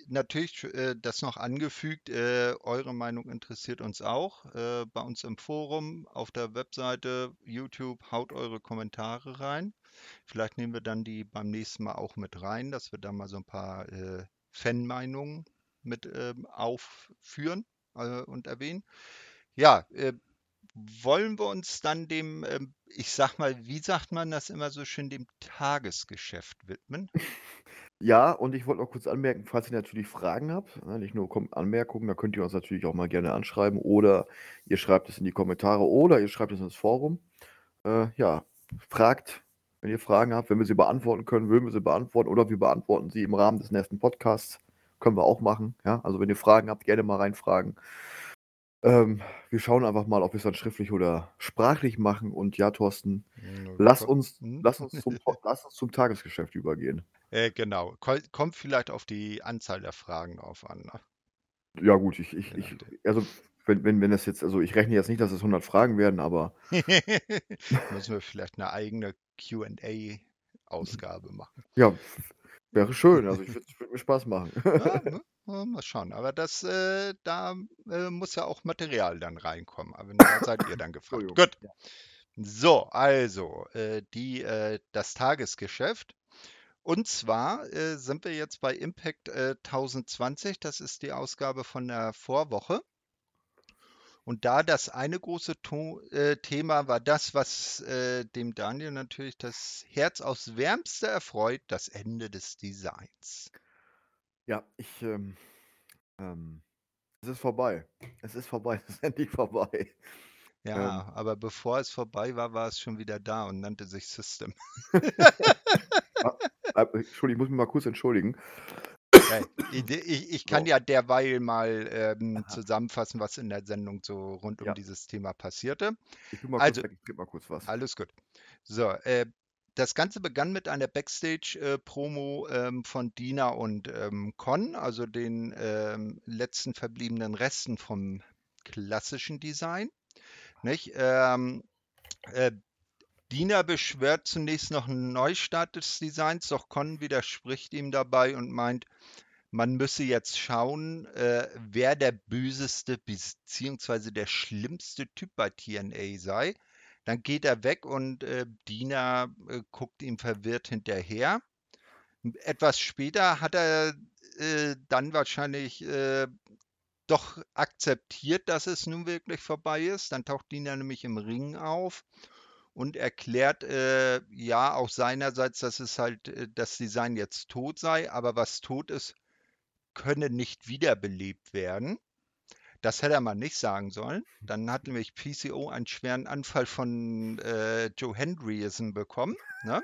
natürlich äh, das noch angefügt, äh, eure Meinung interessiert uns auch. Äh, bei uns im Forum, auf der Webseite, YouTube, haut eure Kommentare rein. Vielleicht nehmen wir dann die beim nächsten Mal auch mit rein, dass wir da mal so ein paar äh, Fanmeinungen mit ähm, aufführen äh, und erwähnen. Ja, äh, wollen wir uns dann dem, ähm, ich sag mal, wie sagt man das immer so schön, dem Tagesgeschäft widmen? Ja, und ich wollte noch kurz anmerken, falls ihr natürlich Fragen habt, ne, nicht nur Anmerkungen, da könnt ihr uns natürlich auch mal gerne anschreiben oder ihr schreibt es in die Kommentare oder ihr schreibt es ins Forum. Äh, ja, fragt, wenn ihr Fragen habt, wenn wir sie beantworten können, würden wir sie beantworten oder wir beantworten sie im Rahmen des nächsten Podcasts. Können wir auch machen. Ja, also wenn ihr Fragen habt, gerne mal reinfragen. Ähm, wir schauen einfach mal, ob wir es dann schriftlich oder sprachlich machen. Und ja, Thorsten, Hm, lass uns, hm? lass uns, zum, lass uns zum Tagesgeschäft übergehen. Äh, genau, Ko- kommt vielleicht auf die Anzahl der Fragen drauf an. Ne? Ja, gut, ich, ich, ich, also, wenn, wenn, wenn das jetzt, also ich rechne jetzt nicht, dass es 100 Fragen werden, aber Müssen wir vielleicht eine eigene QA-Ausgabe machen. ja, wäre schön. Also, ich würde würd mir Spaß machen. Ja, ne? Mal schauen. Aber das, äh, da äh, muss ja auch Material dann reinkommen. Aber da seid ihr dann gefragt. Entschuldigung. Gut. So, also äh, die, äh, das Tagesgeschäft. Und zwar äh, sind wir jetzt bei Impact äh, 1020. Das ist die Ausgabe von der Vorwoche. Und da das eine große to äh, Thema war das, was äh, dem Daniel natürlich das Herz aufs Wärmste erfreut, das Ende des Designs. Ja, ich, ähm, ähm, es ist vorbei. Es ist vorbei. Es ist endlich vorbei. Ja, aber bevor es vorbei war, war es schon wieder da und nannte sich System. Ah, äh, Entschuldigung, ich muss mich mal kurz entschuldigen. Ich, ich, ich kann So. ja derweil mal ähm, zusammenfassen, was in der Sendung so rund um Ja. dieses Thema passierte. Ich bin mal Also- kurz ich mal kurz was. Alles gut. So, äh, das Ganze begann mit einer Backstage-Promo ähm, von Dina und ähm, Con, also den ähm, letzten verbliebenen Resten vom klassischen Design. Nicht? Ähm, äh, Dina beschwört zunächst noch einen Neustart des Designs, doch Con widerspricht ihm dabei und meint, man müsse jetzt schauen, äh, wer der böseste bzw. der schlimmste Typ bei TNA sei. Dann geht er weg und äh, Dina äh, guckt ihm verwirrt hinterher. Etwas später hat er äh, dann wahrscheinlich äh, doch akzeptiert, dass es nun wirklich vorbei ist. Dann taucht Dina nämlich im Ring auf und erklärt äh, ja auch seinerseits, dass es halt äh, das Design jetzt tot sei, aber was tot ist, könne nicht wiederbelebt werden. Das hätte er mal nicht sagen sollen. Dann hat nämlich PCO einen schweren Anfall von äh, Joe Hendryson bekommen, ne?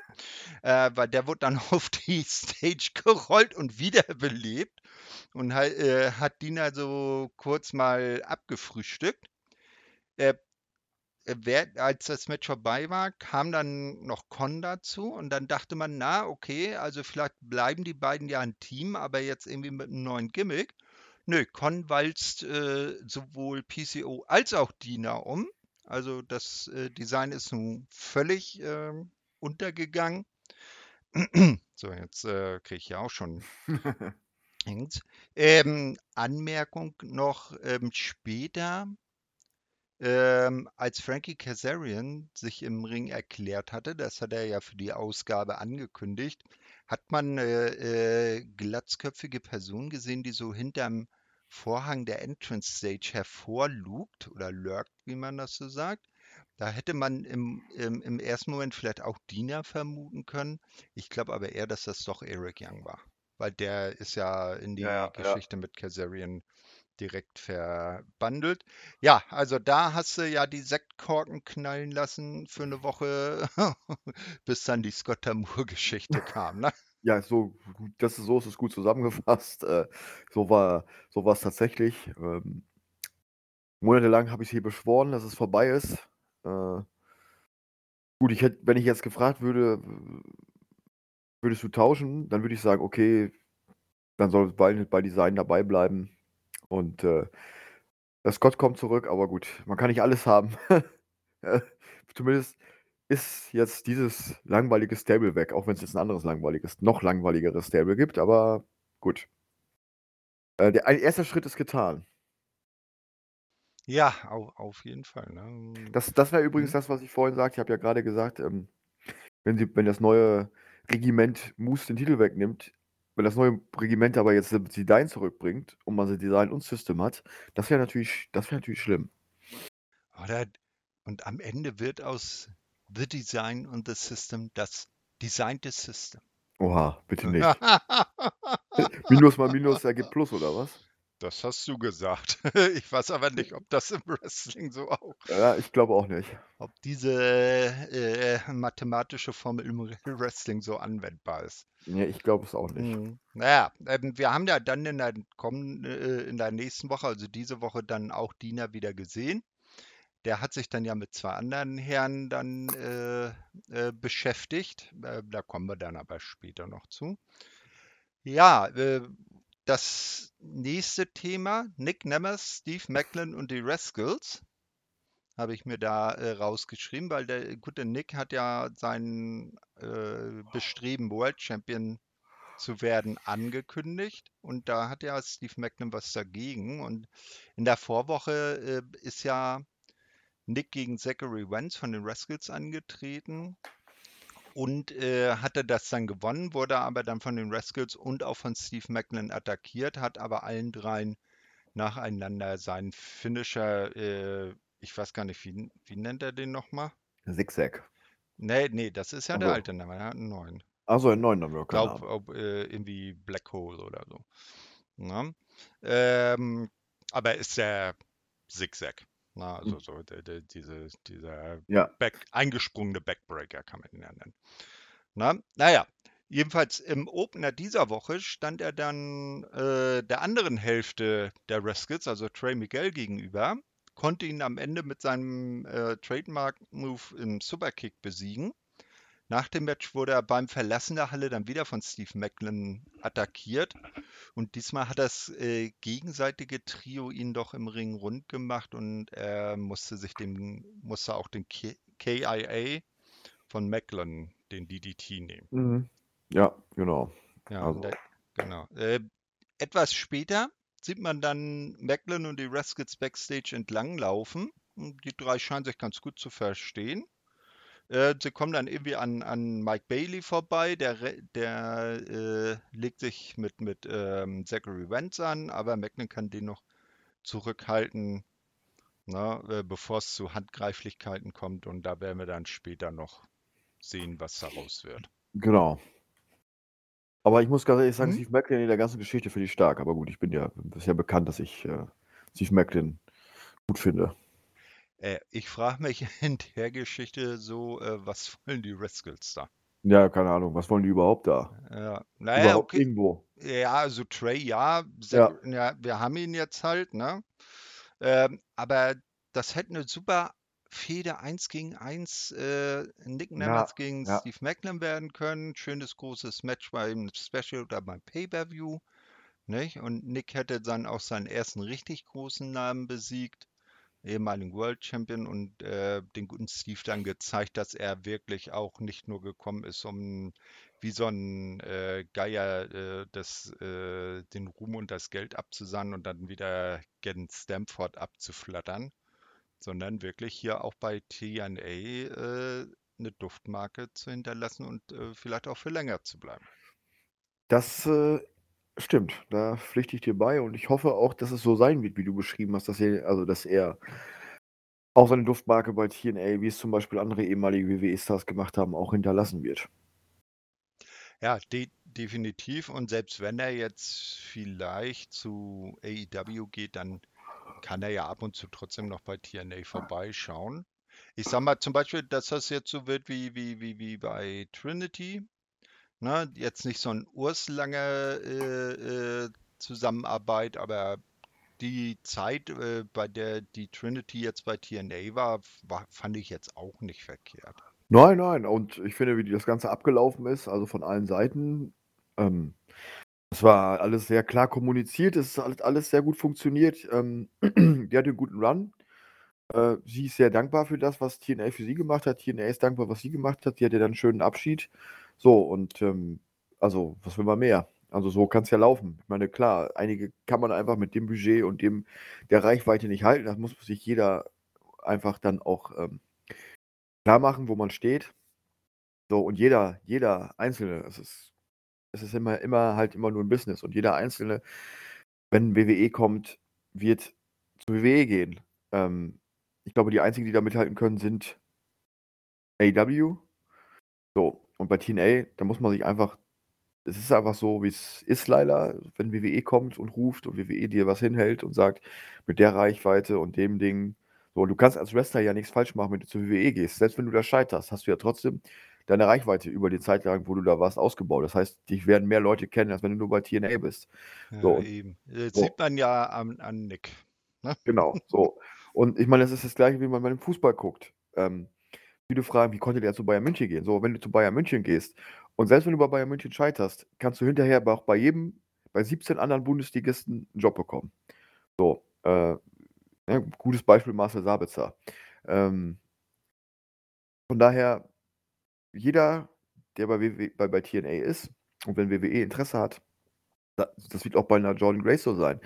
äh, weil der wurde dann auf die Stage gerollt und wiederbelebt und äh, hat Dina so kurz mal abgefrühstückt. Äh, wer, als das Match vorbei war, kam dann noch Con dazu und dann dachte man, na, okay, also vielleicht bleiben die beiden ja ein Team, aber jetzt irgendwie mit einem neuen Gimmick. Nö, Con walzt äh, sowohl PCO als auch Dina um. Also das äh, Design ist nun völlig äh, untergegangen. so, jetzt äh, kriege ich ja auch schon ähm, Anmerkung noch ähm, später ähm, als Frankie Kazarian sich im Ring erklärt hatte, das hat er ja für die Ausgabe angekündigt, hat man äh, äh, glatzköpfige Person gesehen, die so hinterm Vorhang der Entrance Stage hervorlugt oder lurkt, wie man das so sagt. Da hätte man im, im, im ersten Moment vielleicht auch Dina vermuten können. Ich glaube aber eher, dass das doch Eric Young war, weil der ist ja in die Ja, ja, ja. Geschichte mit Kazarian direkt verbandelt. Ja, also da hast du ja die Sektkorken knallen lassen für eine Woche, bis dann die Scott Moore-Geschichte kam. Ne? Ja, so, das ist, so ist es gut zusammengefasst. Äh, so war so war es tatsächlich. Ähm, monatelang habe ich hier beschworen, dass es vorbei ist. Äh, gut, ich hätte, wenn ich jetzt gefragt würde, würdest du tauschen, dann würde ich sagen, okay, dann soll es bei, bei Design dabei bleiben. Und äh, der Scott kommt zurück, aber gut, man kann nicht alles haben. Äh, zumindest ist jetzt dieses langweilige Stable weg, auch wenn es jetzt ein anderes langweiliges, noch langweiligeres Stable gibt, aber gut. Äh, der ein erster Schritt ist getan. Ja, auf, auf jeden Fall. Ne? Das, das wäre übrigens Mhm. das, was ich vorhin sagte. Ich habe ja gerade gesagt, ähm, wenn, sie, wenn das neue Regiment Moose den Titel wegnimmt, wenn das neue Regiment aber jetzt The Design zurückbringt und man The Design und System hat, das wäre natürlich, das wäre natürlich schlimm. Oder, und am Ende wird aus The Design und The System das Designte System. Oha, bitte nicht. Minus mal Minus ergibt Plus, oder was? Das hast du gesagt. Ich weiß aber nicht, ob das im Wrestling so auch, Ja, ich glaube auch nicht. ob diese äh, mathematische Formel im Wrestling so anwendbar ist. Nee, ich glaube es auch nicht. Mhm. Naja, ähm, wir haben ja dann in der kommenden, äh, in der nächsten Woche, also diese Woche, dann auch Diener wieder gesehen. Der hat sich dann ja mit zwei anderen Herren dann äh, äh, beschäftigt. Äh, da kommen wir dann aber später noch zu. Ja, äh, das nächste Thema, Nick Nemeth, Steve Macklin und die Rascals, habe ich mir da äh, rausgeschrieben, weil der gute Nick hat ja sein äh, Bestreben, World Champion zu werden, angekündigt. Und da hat ja Steve Macklin was dagegen. Und in der Vorwoche äh, ist ja Nick gegen Zachary Wentz von den Rascals angetreten und äh, hatte das dann gewonnen, wurde aber dann von den Rascals und auch von Steve Macklin attackiert, hat aber allen dreien nacheinander seinen Finisher, äh, ich weiß gar nicht, wie, wie nennt er den nochmal? Zigzag. Nee, nee, das ist ja Ach der alte Name, er hat einen neuen. Achso, einen neuen wir Ich glaube, ob, äh, irgendwie Black Hole oder so. Ja. Ähm, aber ist der Zigzag. Na, also Hm. so der, der, diese, dieser Ja. Back, eingesprungene Backbreaker kann man ihn ja nennen. Na, naja, jedenfalls im Opener dieser Woche stand er dann äh, der anderen Hälfte der Rascals, also Trey Miguel, gegenüber, konnte ihn am Ende mit seinem äh, Trademark-Move im Superkick besiegen. Nach dem Match wurde er beim Verlassen der Halle dann wieder von Steve Macklin attackiert. Und diesmal hat das äh, gegenseitige Trio ihn doch im Ring rund gemacht und er musste sich dem, musste auch den K KIA von Macklin, den DDT nehmen. Mhm. Ja, genau. Ja, Also. der, genau. Äh, etwas später sieht man dann Macklin und die Rascals backstage entlanglaufen. Die drei scheinen sich ganz gut zu verstehen. Äh, sie kommen dann irgendwie an, an Mike Bailey vorbei, der, der äh, legt sich mit, mit ähm, Zachary Wentz an, aber Macklin kann den noch zurückhalten, ne, äh, bevor es zu Handgreiflichkeiten kommt. Und da werden wir dann später noch sehen, was daraus wird. Genau. Aber ich muss ganz ehrlich sagen, Hm? Steve Macklin in der ganzen Geschichte finde ich stark. Aber gut, ich bin ja, ja bekannt, dass ich äh, Steve Macklin gut finde. Äh, ich frage mich in der Geschichte so, äh, was wollen die Rascals da? Ja, keine Ahnung, was wollen die überhaupt da? Ja, naja, Überhaupt okay. irgendwo. Ja, also Trey, ja, Ja. ja, wir haben ihn jetzt halt, ne? Ähm, aber das hätte eine super Fehde 1 gegen 1 äh, Nick Ja, Nemeth gegen ja. Steve Macklin werden können. Schönes großes Match beim Special oder beim Pay-Per-View. Nicht? Und Nick hätte dann auch seinen ersten richtig großen Namen besiegt, ehemaligen World Champion, und äh, den guten Steve dann gezeigt, dass er wirklich auch nicht nur gekommen ist, um wie so ein äh, Geier äh, das, äh, den Ruhm und das Geld abzusahnen und dann wieder gen Stamford abzuflattern, sondern wirklich hier auch bei TNA äh, eine Duftmarke zu hinterlassen und äh, vielleicht auch für länger zu bleiben. Das stimmt, da pflichte ich dir bei und ich hoffe auch, dass es so sein wird, wie du beschrieben hast, dass er, also dass er auch seine Duftmarke bei TNA, wie es zum Beispiel andere ehemalige WWE-Stars gemacht haben, auch hinterlassen wird. Ja, de definitiv. Und selbst wenn er jetzt vielleicht zu AEW geht, dann kann er ja ab und zu trotzdem noch bei TNA vorbeischauen. Ich sag mal zum Beispiel, dass das jetzt so wird wie, wie, wie, wie bei Trinity. Ne? Jetzt nicht so ein urslange äh, äh, Zusammenarbeit, aber die Zeit, äh, bei der die Trinity jetzt bei TNA war, war, fand ich jetzt auch nicht verkehrt. Nein, nein, und ich finde, wie das Ganze abgelaufen ist, also von allen Seiten, ähm, es war alles sehr klar kommuniziert, es hat alles sehr gut funktioniert. Ähm, die hatte einen guten Run. Äh, sie ist sehr dankbar für das, was TNA für sie gemacht hat. TNA ist dankbar, was sie gemacht hat. Die hatte dann einen schönen Abschied. So, und ähm, also, was will man mehr? Also, so kann es ja laufen. Ich meine, klar, einige kann man einfach mit dem Budget und dem der Reichweite nicht halten. Das muss sich jeder einfach dann auch ähm, klar machen, wo man steht. So, und jeder, jeder Einzelne, es ist, es ist immer, immer halt immer nur ein Business. Und jeder Einzelne, wenn WWE kommt, wird zu WWE gehen. Ähm, ich glaube, die einzigen, die da mithalten können, sind AEW. So, und bei TNA, da muss man sich einfach, es ist einfach so, wie es ist leider, wenn WWE kommt und ruft und WWE dir was hinhält und sagt, mit der Reichweite und dem Ding, so, du kannst als Wrestler ja nichts falsch machen, wenn du zur WWE gehst. Selbst wenn du da scheiterst, hast du ja trotzdem deine Reichweite über die Zeit lang, wo du da warst, ausgebaut. Das heißt, dich werden mehr Leute kennen, als wenn du nur bei TNA bist. Ja, So, eben. Das so. sieht man ja an, an Nick. Ne? Genau, so. Und ich meine, das ist das Gleiche, wie man bei dem Fußball guckt. Ähm, viele fragen, wie konnte der zu Bayern München gehen? So, wenn du zu Bayern München gehst und selbst wenn du bei Bayern München scheiterst, kannst du hinterher aber auch bei jedem, bei 17 anderen Bundesligisten einen Job bekommen. So, äh, ja, gutes Beispiel Marcel Sabitzer. Ähm, von daher, jeder, der bei, WWE, bei, bei TNA ist und wenn WWE Interesse hat, da- das wird auch bei einer Jordan Grace so sein.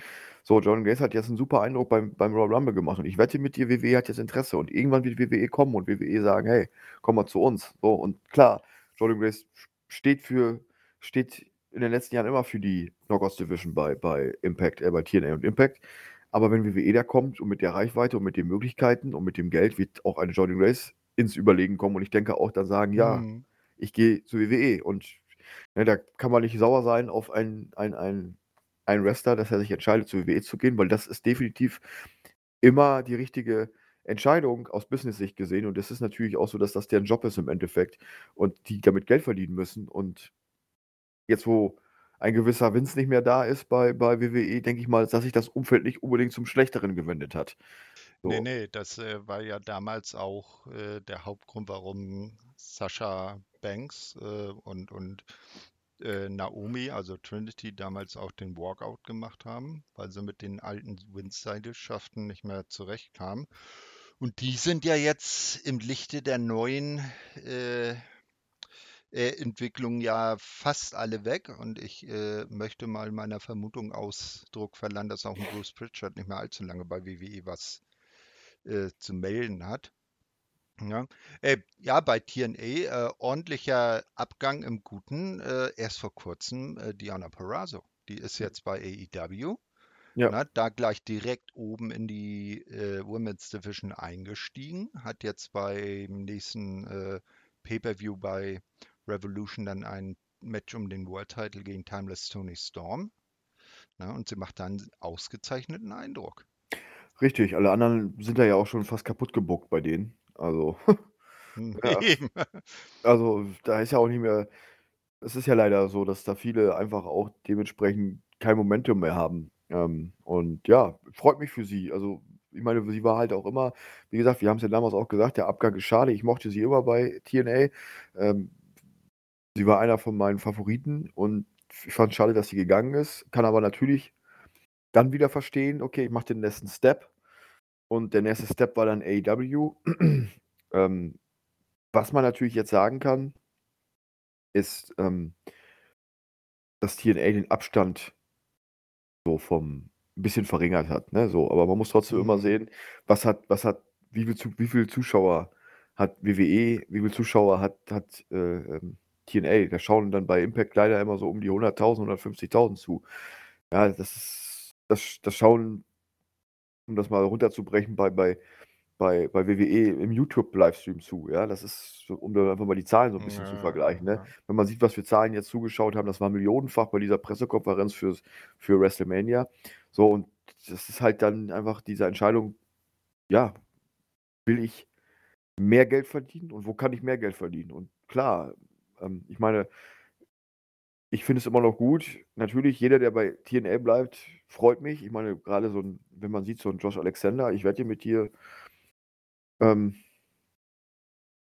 So, Jordan Grace hat jetzt einen super Eindruck beim, beim Royal Rumble gemacht und ich wette mit dir, WWE hat jetzt Interesse und irgendwann wird WWE kommen und WWE sagen, hey, komm mal zu uns. So, und klar, Jordan Grace steht für, steht in den letzten Jahren immer für die Knockouts Division bei, bei Impact, äh, bei TNA und Impact. Aber wenn WWE da kommt und mit der Reichweite und mit den Möglichkeiten und mit dem Geld wird auch eine Jordan Grace ins Überlegen kommen und ich denke auch dann sagen, ja, Hm. ich gehe zu WWE und ne, da kann man nicht sauer sein auf einen, einen, einen, einen Wrestler, dass er sich entscheidet, zu WWE zu gehen, weil das ist definitiv immer die richtige Entscheidung aus Business-Sicht gesehen. Und es ist natürlich auch so, dass das deren Job ist im Endeffekt und die damit Geld verdienen müssen. Und jetzt, wo ein gewisser Vince nicht mehr da ist bei, bei WWE, denke ich mal, dass sich das Umfeld nicht unbedingt zum Schlechteren gewendet hat. Nee, So, nee, das äh, war ja damals auch äh, der Hauptgrund, warum Sascha Banks äh, und, und äh, Naomi, also Trinity, damals auch den Walkout gemacht haben, weil sie mit den alten Wins-Seilschaften nicht mehr zurechtkamen. Und die sind ja jetzt im Lichte der neuen äh, äh, Entwicklungen ja fast alle weg. Und ich äh, möchte mal meiner Vermutung Ausdruck verleihen, dass auch ein Bruce Pritchard nicht mehr allzu lange bei WWE was äh, zu melden hat. Ja, äh, ja bei TNA äh, ordentlicher Abgang im Guten. Äh, erst vor kurzem äh, Diana Perazzo. Die ist jetzt bei AEW. ja, Na, da gleich direkt oben in die äh, Women's Division eingestiegen. Hat jetzt beim nächsten äh, Pay-Per-View bei Revolution dann ein Match um den World Title gegen Timeless Tony Storm. Na, und sie macht dann einen ausgezeichneten Eindruck. Richtig, alle anderen sind da ja auch schon fast kaputt gebuckt bei denen. Also, ja. Also, da ist ja auch nicht mehr es ist ja leider so, dass da viele einfach auch dementsprechend kein Momentum mehr haben. Ähm, und ja, freut mich für sie. Also, ich meine, sie war halt auch immer wie gesagt, wir haben's ja damals auch gesagt, der Abgang ist schade. Ich mochte sie immer bei TNA. Ähm, sie war einer von meinen Favoriten und ich fand's schade, dass sie gegangen ist. Kann aber natürlich dann wieder verstehen, okay, ich mache den nächsten Step. Und der nächste Step war dann AEW. Ähm, was man natürlich jetzt sagen kann ist, ähm dass TNA den Abstand so vom 'n bisschen verringert hat, ne, so. Aber man muss trotzdem immer Mhm. sehen, was hat was hat wie viel wie viel Zuschauer hat WWE, wie viel Zuschauer hat hat, äh, ähm, TNA? Da schauen dann bei Impact leider immer so um die 100.000, 150.000 zu. Ja, das ist das das schauen um das mal runterzubrechen, bei bei bei bei WWE im YouTube-Livestream zu, ja? Das ist um da einfach mal die Zahlen so 'n bisschen zu Ja, vergleichen, ne? ja. Wenn man sieht, was für Zahlen jetzt zugeschaut haben, das war millionenfach bei dieser Pressekonferenz fürs für WrestleMania. So, und das ist halt dann einfach diese Entscheidung, ja, will ich mehr Geld verdienen und wo kann ich mehr Geld verdienen? Und klar, ähm, ich meine ich finde es immer noch gut. Natürlich, jeder, der bei TNA bleibt, freut mich. Ich meine, grade so 'n wenn man sieht, so 'n Josh Alexander, ich wette mit dir ähm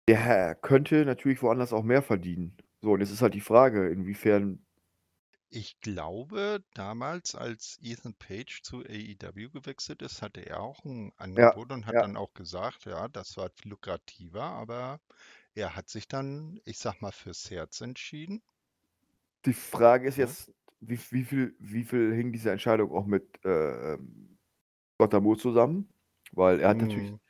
der könnte natürlich woanders auch mehr verdienen. So, und jetzt ist halt die Frage, inwiefern Ich glaube, damals, als Ethan Page zu AEW gewechselt ist, hatte er auch 'n Ja, Angebot und hat ja. dann auch gesagt, ja, das war lukrativer, aber er hat sich dann, ich sage mal, fürs Herz entschieden. Die Frage ist Ne? jetzt, wie wie viel wie viel hing diese Entscheidung auch mit, äh, ähm, Scott D'Amore zusammen? Weil er hat natürlich Mhm.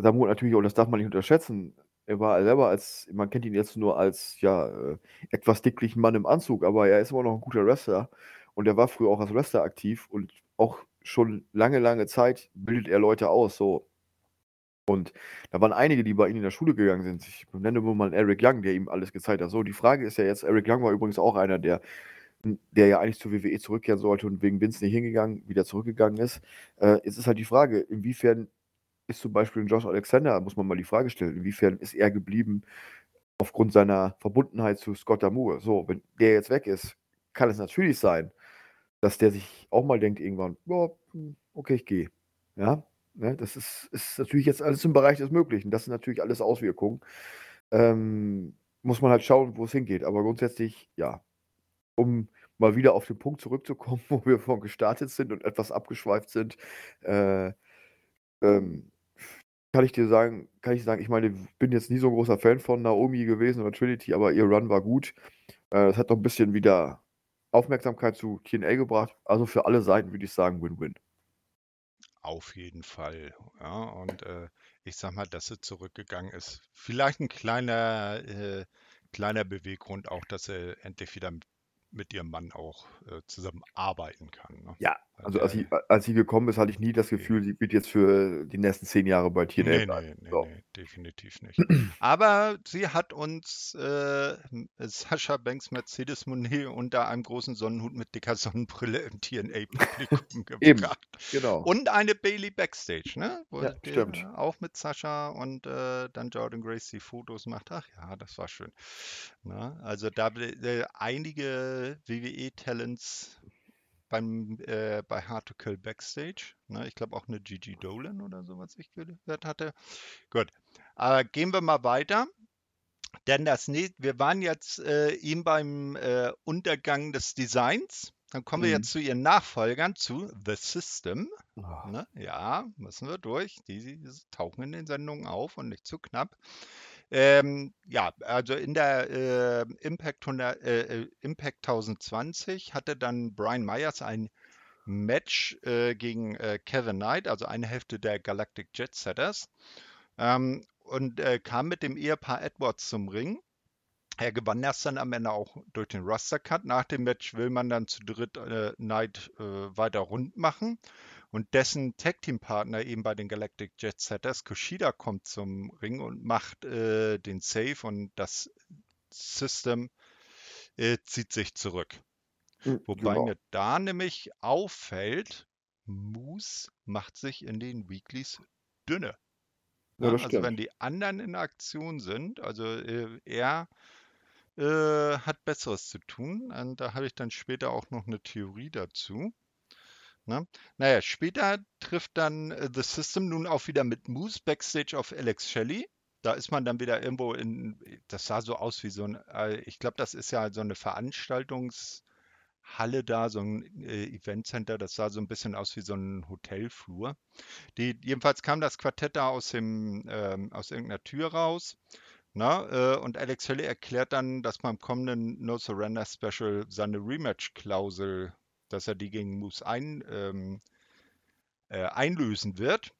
D'Amore natürlich und das darf man nicht unterschätzen. Er war selber als man kennt ihn jetzt nur als, ja, äh, etwas dicklichen Mann im Anzug, aber er ist immer noch 'n guter Wrestler und er war früher auch als Wrestler aktiv und auch schon lange, lange Zeit bildet er Leute aus, so. Und da waren einige, die bei ihm in der Schule gegangen sind. Ich nenne nur mal Eric Young, der ihm alles gezeigt hat. So, die Frage ist ja jetzt Eric Young war übrigens auch einer, der der ja eigentlich zur WWE zurückkehren sollte und wegen Vince nicht hingegangen wieder zurückgegangen ist. Äh, jetzt ist halt die Frage, inwiefern ist zum Beispiel Josh Alexander muss man mal die Frage stellen, inwiefern ist er geblieben aufgrund seiner Verbundenheit zu Scott D'Amore? So, wenn der jetzt weg ist, kann es natürlich sein, dass der sich auch mal denkt irgendwann: „Ja, hm, okay, ich gehe.“ Ja, ne? Das ist ist natürlich jetzt alles im Bereich des Möglichen. Das sind natürlich alles Auswirkungen. Ähm, muss man halt schauen, wo's hingeht. Aber grundsätzlich, ja, um mal wieder auf den Punkt zurückzukommen, wo wir von gestartet sind und etwas abgeschweift sind, äh, ähm, kann ich dir sagen kann ich sagen, ich meine, bin jetzt nie so 'n großer Fan von Naomi gewesen oder Trinity, aber ihr Run war gut. Äh, es hat noch 'n bisschen wieder Aufmerksamkeit zu TNA gebracht. Also, für alle Seiten würde ich sagen Win-Win. Auf jeden Fall, ja. Und, äh, ich sage mal, dass sie zurückgegangen ist vielleicht 'n kleiner äh, kleiner Beweggrund auch, dass sie endlich wieder mit ihrem Mann auch, äh, zusammenarbeiten kann, ne? Ja, also, als sie als sie gekommen ist, hatte ich nie das. Gefühl, sie wird jetzt für die nächsten 10 Jahre bei TNA Ne, bleiben. ne, ne, So. ne, definitiv nicht. Aber sie hat uns, äh, Sascha Banks Mercedes Moné unter einem großen Sonnenhut mit dicker Sonnenbrille im TNA-Publikum gebracht. genau. Und eine Bayley backstage, ne? Wo Ja, die stimmt. auch mit Sascha und, äh, dann Jordynne Grace die Fotos macht. Ach ja, das war schön, ne? Also, da äh, einige WWE-Talents beim äh, bei Hard to Kill backstage, ne? Ich glaube auch 'ne Gigi Dolan oder so, was ich gehört hatte. Gut, aber gehen wir mal weiter, denn das nächst wir waren jetzt, äh, eben beim, äh, Untergang des Designs. Dann kommen wir Mhm. jetzt zu ihren Nachfolgern, zu The System, Oh. ne? Ja, müssen wir durch. Die tauchen in den Sendungen auf und nicht zu knapp. Ähm, ja, also, in der, äh, Impact 100 äh, äh, Impact 1020 hatte dann Brian Myers ein Match, äh, gegen, äh, Kevin Knight, also, eine Hälfte der Galactic Jet Setters, ähm, und, äh, kam mit dem Ehepaar Edwards zum Ring. Er gewann das dann am Ende auch durch den Roster Cut. Nach dem Match will man dann zu dritt, Knight, weiter rund machen und dessen Tag-Team-Partner eben bei den Galactic Jet Setters, Kushida, kommt zum Ring und macht, äh, den Save und das System, äh, zieht sich zurück. Hm, Wobei genau. mir da nämlich auffällt, Moose macht sich in den Weeklies dünne. Ja, also wenn stimmt. die anderen in Aktion sind, also äh, er äh, hat Besseres zu tun. Und da habe ich dann später auch noch eine Theorie dazu. Ne? Naja, später trifft dann äh, The System nun auch wieder mit Moose backstage auf Alex Shelley. Da ist man dann wieder irgendwo in, das sah so aus wie so ein, äh, ich glaube, das ist ja so eine Veranstaltungshalle da, so ein äh, Eventcenter, das sah so ein bisschen aus wie so ein Hotelflur. Die, jedenfalls kam das Quartett da aus dem, ähm, aus irgendeiner Tür raus. Na, äh, und Alex Shelley erklärt dann, dass beim kommenden No Surrender Special seine Rematch-Klausel, dass er die gegen Moose ein, ähm, äh, einlösen wird.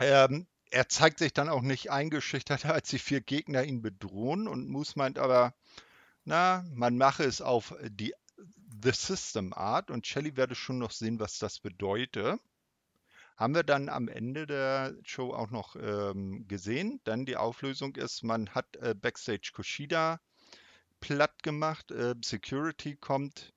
Ähm, er zeigt sich dann auch nicht eingeschüchterter, als die vier Gegner ihn bedrohen. Und Moose meint aber, na, man mache es auf die The System Art. Und Shelley werde schon noch sehen, was das bedeutet. Haben wir dann am Ende der Show auch noch ähm, gesehen. Dann die Auflösung ist, man hat äh, Backstage Kushida platt gemacht. Äh, Security kommt.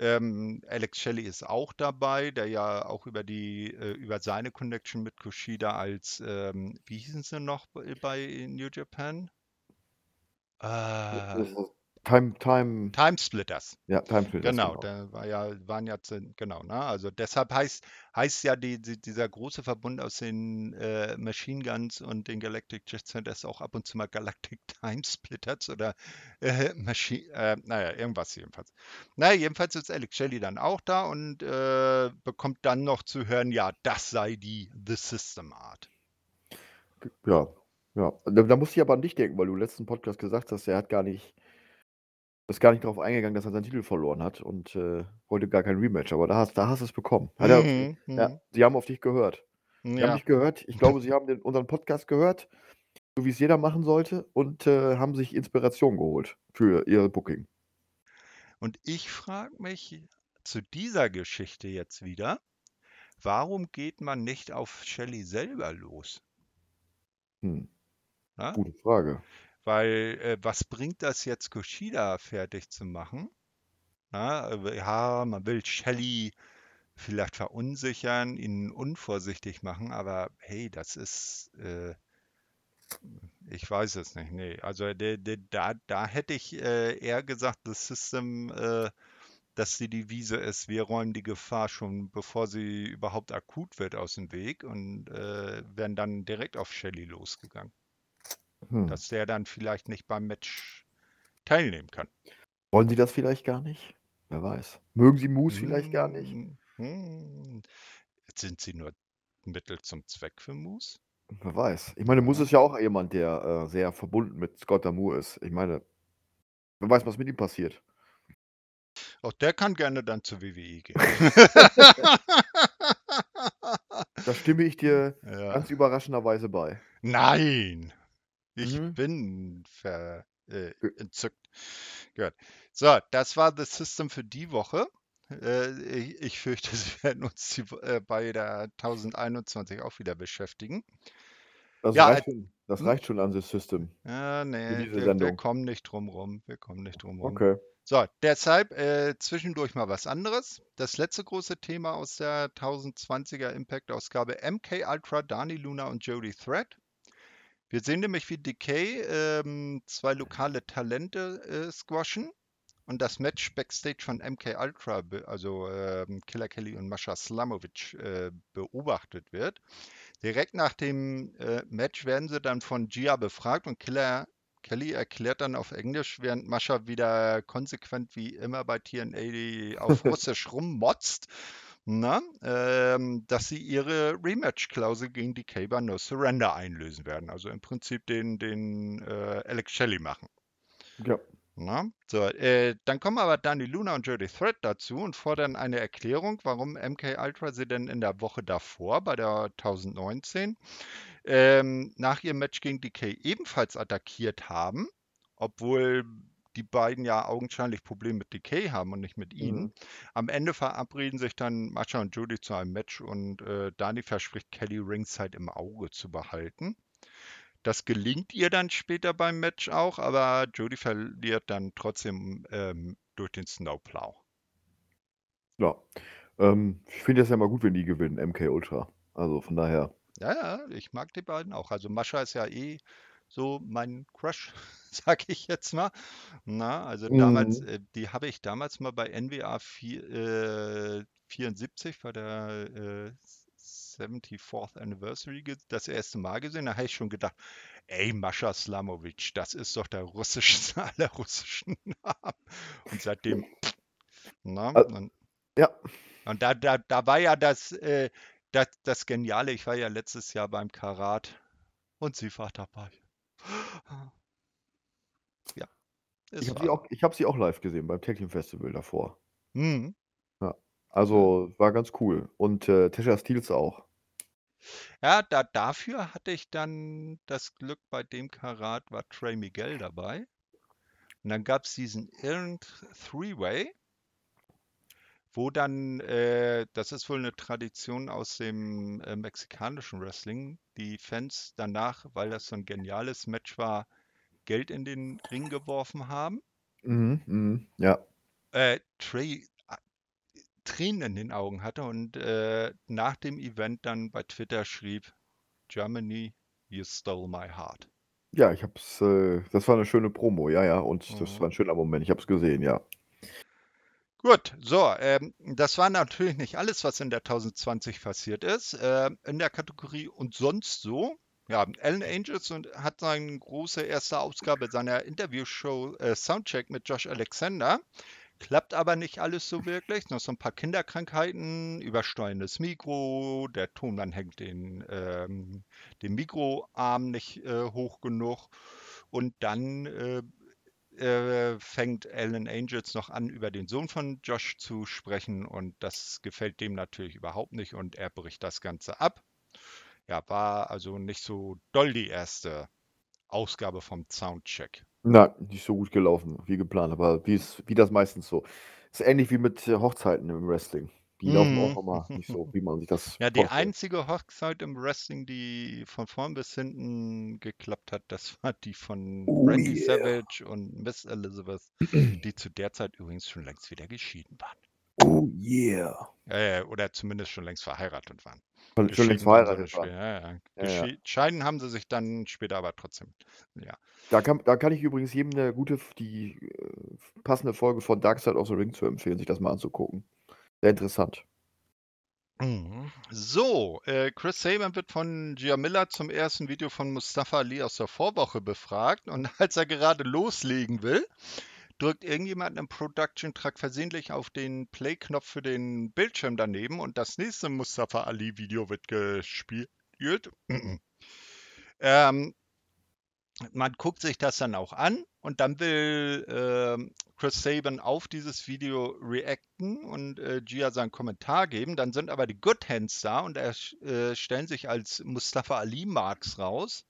Ähm, Alex Shelley ist auch dabei, der ja auch über die äh, über seine Connection mit Kushida als ähm, wie hießen sie noch bei, bei New Japan? Äh, Time, Time, Time Splitters. ja, Time Splitters, Genau, genau. da war ja, waren ja, genau, ne? Also deshalb heißt, heißt ja die, die, dieser große Verbund aus den äh, Machine Guns und den Galactic Jet Centers auch ab und zu mal Galactic Time Splitters oder äh, Machine, äh, naja, irgendwas jedenfalls. Naja, jedenfalls ist Alex Shelley dann auch da und äh, bekommt dann noch zu hören, ja, das sei die The System Art. Ja, ja. Da, da musste ich aber an dich denken, weil du im letzten Podcast gesagt hast, er hat gar nicht, ist gar nicht darauf eingegangen, dass er seinen Titel verloren hat und äh, wollte gar kein Rematch. Aber da hast, da hast du es bekommen. Hat er, Mhm, ja, mhm. sie haben auf dich gehört. Sie haben Ja, dich gehört. Ich glaube, sie haben den, unseren Podcast gehört, so wie es jeder machen sollte, und äh, haben sich Inspiration geholt für ihr Booking. und ich frage mich zu dieser Geschichte jetzt wieder, warum geht man nicht auf Shelley selber los? Hm, gute Frage. Weil äh, was bringt das jetzt, Kushida fertig zu machen? Na, äh, ja, man will Shelley vielleicht verunsichern, ihn unvorsichtig machen, aber hey, das ist, äh, ich weiß es nicht, nee. Also der, der, da, da hätte ich äh, eher gesagt, das System, äh, dass die Devise ist, wir räumen die Gefahr schon, bevor sie überhaupt akut wird, aus dem Weg und äh, wären dann direkt auf Shelley losgegangen. Hm. Dass der dann vielleicht nicht beim Match teilnehmen kann. Wollen sie das vielleicht gar nicht? Wer weiß. Mögen sie Moose vielleicht gar nicht? Hm, hm. Sind sie nur Mittel zum Zweck für Moose? Wer weiß. Ich meine, Moose ist ja auch jemand, der äh, sehr verbunden mit Scott Damour ist. Ich meine, wer weiß, was mit ihm passiert. Auch der kann gerne dann zur WWE gehen. Da stimme ich dir Ja. ganz überraschenderweise bei. Nein, ich Mhm. bin ver, äh, Ge- entzückt. Gut. So, das war das System für die Woche. Äh, ich, ich fürchte, sie werden uns die, äh, bei der 1021 auch wieder beschäftigen. Das, Ja, reicht, äh, schon, das hm? reicht schon an das System Ja, nee, wir, wir kommen nicht drum rum. Wir kommen nicht drum rum. Okay. So, deshalb äh, zwischendurch mal was anderes. Das letzte große Thema aus der 1020er Impact-Ausgabe MK Ultra, Dani Luna und Jody Thread. Wir sehen nämlich, wie Decay ähm, zwei lokale Talente äh, squashen und das Match Backstage von MK Ultra, also ähm, Killer Kelly und Mascha Slamovic, äh, beobachtet wird. Direkt nach dem äh, Match werden sie dann von Gia befragt und Killer Kelly erklärt dann auf Englisch, während Mascha wieder konsequent wie immer bei TNA auf Russisch rummotzt, na, ähm, dass sie ihre Rematch-Klausel gegen die bei No Surrender einlösen werden. Also im Prinzip den, den äh, Alex Shelley machen. Ja. Na, so, äh, dann kommen aber Danny Luna und Jody Thread dazu und fordern eine Erklärung, warum MK Ultra sie denn in der Woche davor, bei der 1019, ähm, nach ihrem Match gegen DK ebenfalls attackiert haben, obwohl die beiden ja augenscheinlich Probleme mit DK haben und nicht mit ihnen. Mhm. Am Ende verabreden sich dann Mascha und Jody zu einem Match und äh, Dani verspricht Kelly Ringside im Auge zu behalten. Das gelingt ihr dann später beim Match auch, aber Jody verliert dann trotzdem ähm, durch den Snowplow. Ja. Ähm, ich finde das ja mal gut, wenn die gewinnen, MK Ultra. Also von daher. Ja, ja, ich mag die beiden auch. Also Mascha ist ja eh so mein Crush, sag ich jetzt mal. Na, also damals, Mhm. äh, die habe ich damals mal bei NWA 4, äh, 74 bei der äh, 74th Anniversary das erste Mal gesehen. Da habe ich schon gedacht, ey, Mascha Slamovic, das ist doch der russischste aller russischen Namen. Und seitdem, na, Äh, und, ja, und da, da, da war ja das, äh, das, das Geniale, ich war ja letztes Jahr beim Karat und sie war dabei. Ja, ich habe sie, auch, ich hab sie auch live gesehen beim Tech Team Festival davor. Mhm. Ja. Also war ganz cool. Und äh, Tesha Steels auch. Ja, da, dafür hatte ich dann das Glück, bei dem Karat war Trey Miguel dabei. Und dann gab es diesen irren Three-Way, wo dann, äh, das ist wohl eine Tradition aus dem äh, mexikanischen Wrestling, die Fans danach, weil das so ein geniales Match war, Geld in den Ring geworfen haben. Mhm, mhm, ja. Äh, Trey äh, Tränen in den Augen hatte und äh, nach dem Event dann bei Twitter schrieb, Germany, you stole my heart. Ja, ich hab's, äh, das war eine schöne Promo, ja, ja. Und das Mhm. war ein schöner Moment. Ich hab's gesehen, ja. Gut, so, ähm, das war natürlich nicht alles, was in der 1020 passiert ist. Ähm, in der Kategorie und sonst so, ja, Alan Angels und hat seine große erste Ausgabe seiner Interviewshow äh, Soundcheck mit Josh Alexander. Klappt aber nicht alles so wirklich. Noch so ein paar Kinderkrankheiten, übersteuerndes Mikro, der Tonmann hängt den, ähm, den Mikroarm nicht äh, hoch genug. Und dann äh, fängt Alan Angels noch an, über den Sohn von Josh zu sprechen und das gefällt dem natürlich überhaupt nicht und er bricht das Ganze ab. Ja, war also nicht so doll die erste Ausgabe vom Soundcheck. Na, nicht so gut gelaufen, wie geplant, aber wie, es, wie das meistens so. Ist ähnlich wie mit Hochzeiten im Wrestling. Die laufen auch Mhm. immer nicht so, wie man sich das Ja, die vorstellt. einzige Hochzeit im Wrestling, die von vorn bis hinten geklappt hat, das war die von Oh Randy yeah. Savage und Miss Elizabeth, die zu der Zeit übrigens schon längst wieder geschieden waren. Oh yeah. Äh, oder zumindest schon längst verheiratet waren. Schon, schon längst verheiratet waren. Ja, ja. Ja, Scheiden haben sie sich dann später aber trotzdem. Ja. Da kann, da kann ich übrigens jedem eine gute, die äh, passende Folge von Dark Side of the Ring zu empfehlen, sich das mal anzugucken. Sehr interessant. Mhm. So, äh, Chris Saban wird von Gia Miller zum ersten Video von Mustafa Ali aus der Vorwoche befragt und als er gerade loslegen will, drückt irgendjemand im Production Track versehentlich auf den Play-Knopf für den Bildschirm daneben und das nächste Mustafa Ali Video wird gespielt. ähm, man guckt sich das dann auch an und dann will ähm, Chris Saban auf dieses Video reacten und äh, Gia seinen Kommentar geben. Dann sind aber die Good Hands da und er äh, stellen sich als Mustafa Ali Marks raus.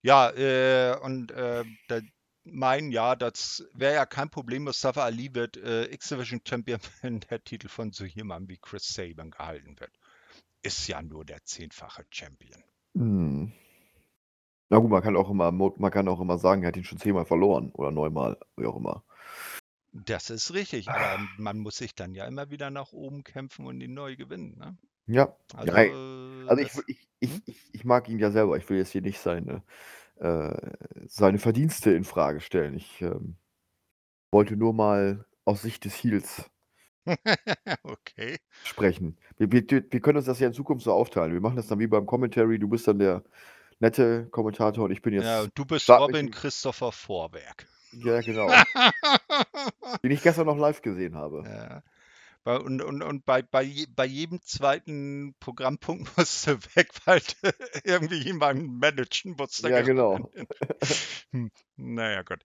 Ja, äh, und äh, da meinen, ja, das wäre ja kein Problem. Mustafa Ali wird äh, X-Division Champion, wenn der Titel von so jemandem wie Chris Saban gehalten wird. Ist ja nur der zehnfache Champion. Hm. Na gut, man kann auch immer, man kann auch immer sagen, er hat ihn schon zehnmal verloren oder neunmal, wie auch immer. Das ist richtig, aber man muss sich dann ja immer wieder nach oben kämpfen und ihn neu gewinnen. Ne? Ja. Also, ja, äh, also ich, das, ich, ich, hm? ich, ich mag ihn ja selber. Ich will jetzt hier nicht seine, äh, seine Verdienste in Frage stellen. Ich ähm, wollte nur mal aus Sicht des Heels okay. sprechen. Wir, wir, wir können uns das ja in Zukunft so aufteilen. Wir machen das dann wie beim Commentary. Du bist dann der nette Kommentator und ich bin jetzt. Ja, du bist Robin Christopher Vorwerk. Ja, genau. Den ich gestern noch live gesehen habe. Ja. Und, und, und bei, bei, bei jedem zweiten Programmpunkt musst du weg, weil du irgendwie jemanden managen musst. Ja, genau. Hm, Naja, gut.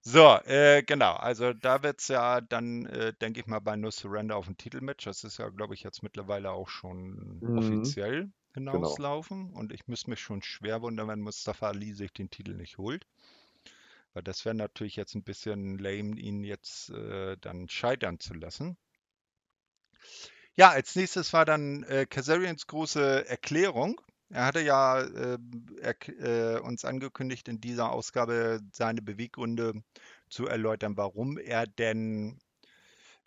So, äh, genau. Also da wird es ja dann, äh, denke ich mal, bei No Surrender auf ein Titelmatch. Das ist ja, glaube ich, jetzt mittlerweile auch schon Mhm. offiziell hinauslaufen. Und ich müsste mich schon schwer wundern, wenn Mustafa Ali sich den Titel nicht holt. Weil das wäre natürlich jetzt ein bisschen lame, ihn jetzt äh, dann scheitern zu lassen. Ja, als nächstes war dann äh, Kazarians große Erklärung. Er hatte ja äh, erk- äh, uns angekündigt, in dieser Ausgabe seine Beweggründe zu erläutern, warum er denn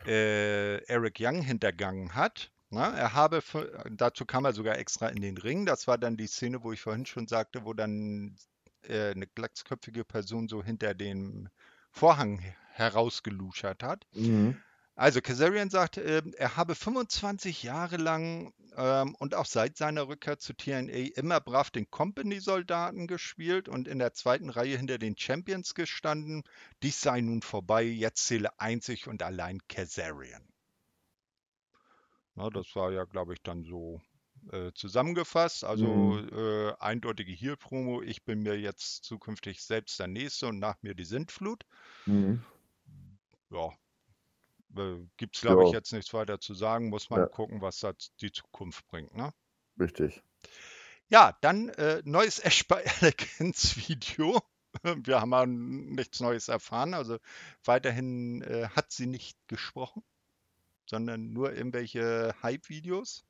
äh, Eric Young hintergangen hat. Na, er habe, dazu kam er sogar extra in den Ring. Das war dann die Szene, wo ich vorhin schon sagte, wo dann äh, eine glatzköpfige Person so hinter dem Vorhang herausgeluschert hat. Mhm. Also Kazarian sagt, äh, er habe 25 Jahre lang ähm, und auch seit seiner Rückkehr zu TNA immer brav den Company-Soldaten gespielt und in der zweiten Reihe hinter den Champions gestanden. Dies sei nun vorbei, jetzt zähle einzig und allein Kazarian. Na, das war ja, glaube ich, dann so äh, zusammengefasst. Also Mhm. äh, eindeutige Heel-Promo. Ich bin mir jetzt zukünftig selbst der Nächste und nach mir die Sintflut. Mhm. Ja, äh, gibt es, glaube ich, jetzt nichts weiter zu sagen. Muss man ja, gucken, was da die Zukunft bringt. Ne? richtig. Ja, dann äh, neues Ash by Elegance Video. Wir haben ja nichts Neues erfahren. Also weiterhin äh, hat sie nicht gesprochen, sondern nur irgendwelche Hype-Videos.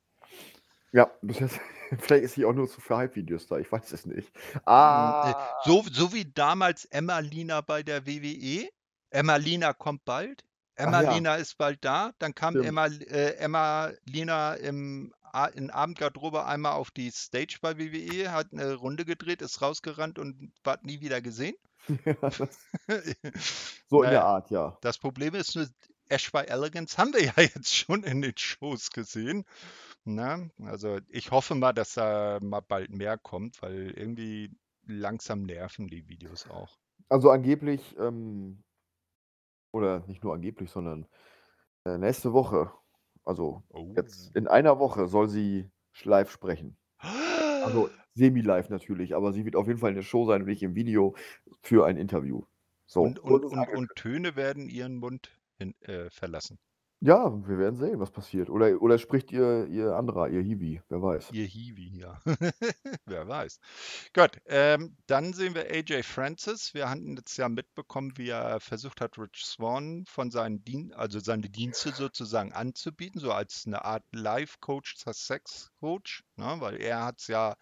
Ja, vielleicht ist sie auch nur so für Hype-Videos da, ich weiß es nicht. Mm, äh, Ah, So, so wie damals Emma Lina bei der WWE. Emma Lina kommt bald. Emma ja, Lina ist bald da. Dann kam stimmt. Emma, äh, Emma Lina im, in Abendgarderobe einmal auf die Stage bei WWE, hat eine Runde gedreht, ist rausgerannt und war nie wieder gesehen. Ja, so in der Art, ja. das Problem ist nur, Ash by Elegance haben wir ja jetzt schon in den Shows gesehen. Na, also ich hoffe mal, dass da mal bald mehr kommt, weil irgendwie langsam nerven die Videos auch. Also angeblich, ähm, oder nicht nur angeblich, sondern äh, nächste Woche, also Oh. jetzt in einer Woche soll sie live sprechen. Also semi-live natürlich, aber sie wird auf jeden Fall in der Show sein und nicht im Video für ein Interview. So, Und, und, und, und Töne werden ihren Mund hin, äh, verlassen. Ja, wir werden sehen, was passiert. Oder, oder spricht ihr, ihr anderer, ihr Hiwi, wer weiß. Ihr Hiwi, ja. Wer weiß. Gut, ähm, dann sehen wir AJ Francis. Wir hatten jetzt ja mitbekommen, wie er versucht hat, Rich Swan von seinen Dien also seine Dienste sozusagen anzubieten, so als eine Art Life-Coach, Sex-Coach, ne? weil er hat es ja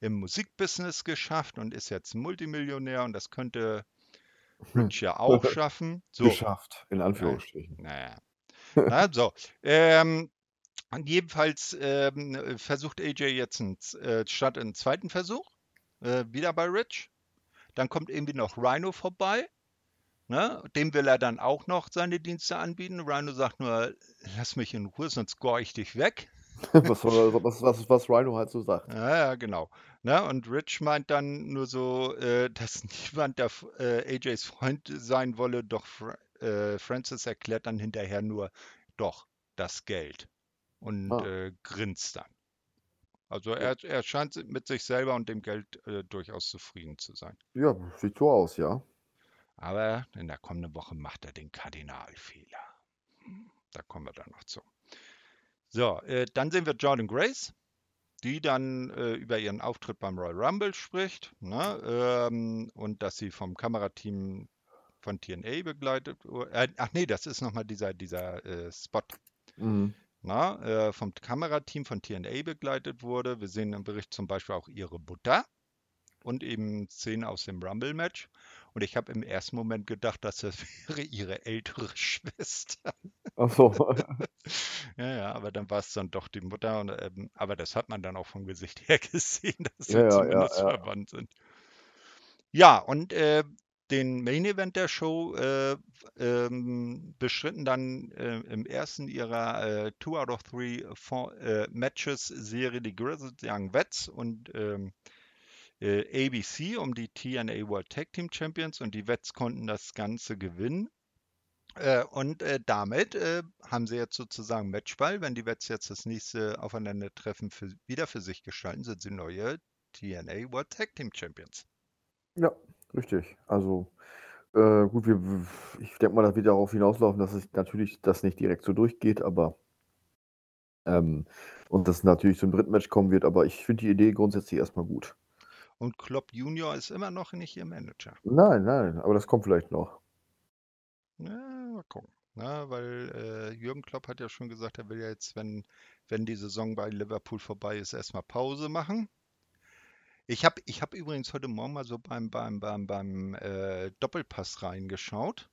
im Musikbusiness geschafft und ist jetzt Multimillionär und das könnte Rich ja auch schaffen. So, Geschafft, in Anführungsstrichen. naja. Na, so, ähm, jedenfalls ähm, äh, versucht AJ jetzt einen, äh, statt einen zweiten Versuch, äh, wieder bei Rich. Dann kommt irgendwie noch Rhino vorbei. Ne? Dem will er dann auch noch seine Dienste anbieten. Rhino sagt nur, lass mich in Ruhe, sonst gore ich dich weg. was, was, was, was Rhino halt so sagt. Ja, ja, genau. Ne? Und Rich meint dann nur so, äh, dass niemand der, äh, AJs Freund sein wolle, doch äh, Francis erklärt dann hinterher nur, doch, das Geld. Und Ah, äh, grinst dann. Also er, er scheint mit sich selber und dem Geld äh, durchaus zufrieden zu sein. ja, sieht so aus, ja. Aber in der kommenden Woche macht er den Kardinalfehler. Da kommen wir dann noch zu. So, äh, dann sehen wir Jordan Grace, die dann äh, über ihren Auftritt beim Royal Rumble spricht ne? ähm, und dass sie vom Kamerateam von TNA begleitet wurde. Äh, ach nee, das ist nochmal dieser, dieser äh, Spot. Mhm. Na, äh, vom Kamerateam von TNA begleitet wurde. Wir sehen im Bericht zum Beispiel auch ihre Mutter und eben Szenen aus dem Rumble-Match. Und ich habe im ersten Moment gedacht, dass das wäre ihre ältere Schwester. Ach so. Ja, ja, aber dann war es dann doch die Mutter. Und, ähm, aber das hat man dann auch vom Gesicht her gesehen, dass sie ja, ja, ja, zumindest ja. verwandt sind. Ja, und äh, den Main Event der Show äh, ähm, bestritten dann äh, im ersten ihrer äh, Two out of Three Four, äh, Matches Serie die Grizzled Young Vets und ähm, äh, ABC um die TNA World Tag Team Champions und die Vets konnten das Ganze gewinnen. Äh, und damit haben sie jetzt sozusagen Matchball. Wenn die Vets jetzt das nächste Aufeinandertreffen für, wieder für sich gestalten, sind sie neue TNA World Tag Team Champions. Ja, richtig. Also, äh, gut, wir, ich denke mal, das wird darauf hinauslaufen, dass es natürlich das nicht direkt so durchgeht, aber ähm, und dass natürlich zum dritten Match kommen wird, aber ich finde die Idee grundsätzlich erstmal gut. Und Klopp Junior ist immer noch nicht ihr Manager. Nein, nein, aber das kommt vielleicht noch. Ja, mal gucken. Na, weil äh, Jürgen Klopp hat ja schon gesagt, er will ja jetzt, wenn, wenn die Saison bei Liverpool vorbei ist, erstmal Pause machen. Ich habe ich hab übrigens heute Morgen mal so beim, beim, beim, beim äh, Doppelpass reingeschaut.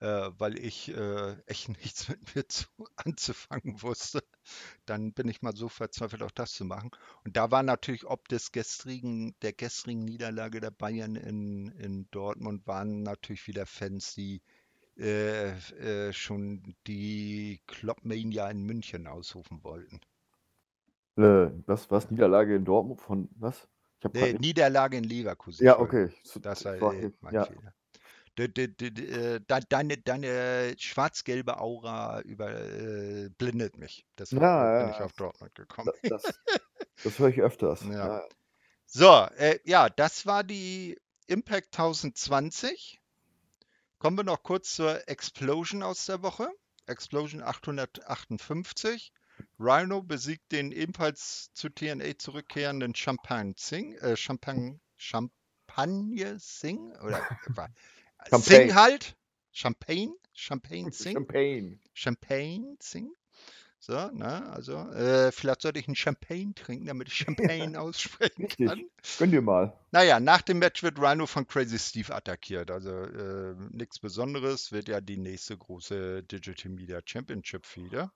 äh, weil ich äh, echt nichts mit mir zu, anzufangen wusste. Dann bin ich mal so verzweifelt, auch das zu machen. Und da war natürlich ob des gestrigen, der gestrigen Niederlage der Bayern in, in Dortmund, waren natürlich wieder Fans, die äh, äh, schon die Kloppmania in München ausrufen wollten. Äh, was, was? Niederlage in Dortmund von was? Nee, Niederlage in Leverkusen. Ja, okay. Das war, war äh, mein ja. Fehler. Äh, deine, deine schwarz-gelbe Aura äh, mich. Deshalb ja, bin ja. ich auf Dortmund gekommen. Das, das höre ich öfters. Ja. So, äh, ja, das war die Impact 1020. Kommen wir noch kurz zur Explosion aus der Woche. Explosion 858. Rhino besiegt den ebenfalls zu TNA zurückkehrenden Champagne Singh. Äh, Champagne, Champagne Singh? Oder Champagne. Sing halt. Champagne. Champagne Sing. Champagne. Champagne Sing. So, ne, also, äh, vielleicht sollte ich einen Champagne trinken, damit ich Champagne aussprechen kann. Gönn dir mal. Naja, nach dem Match wird Rhino von Crazy Steve attackiert. Also äh, nichts Besonderes, wird ja die nächste große Digital Media Championship Feder.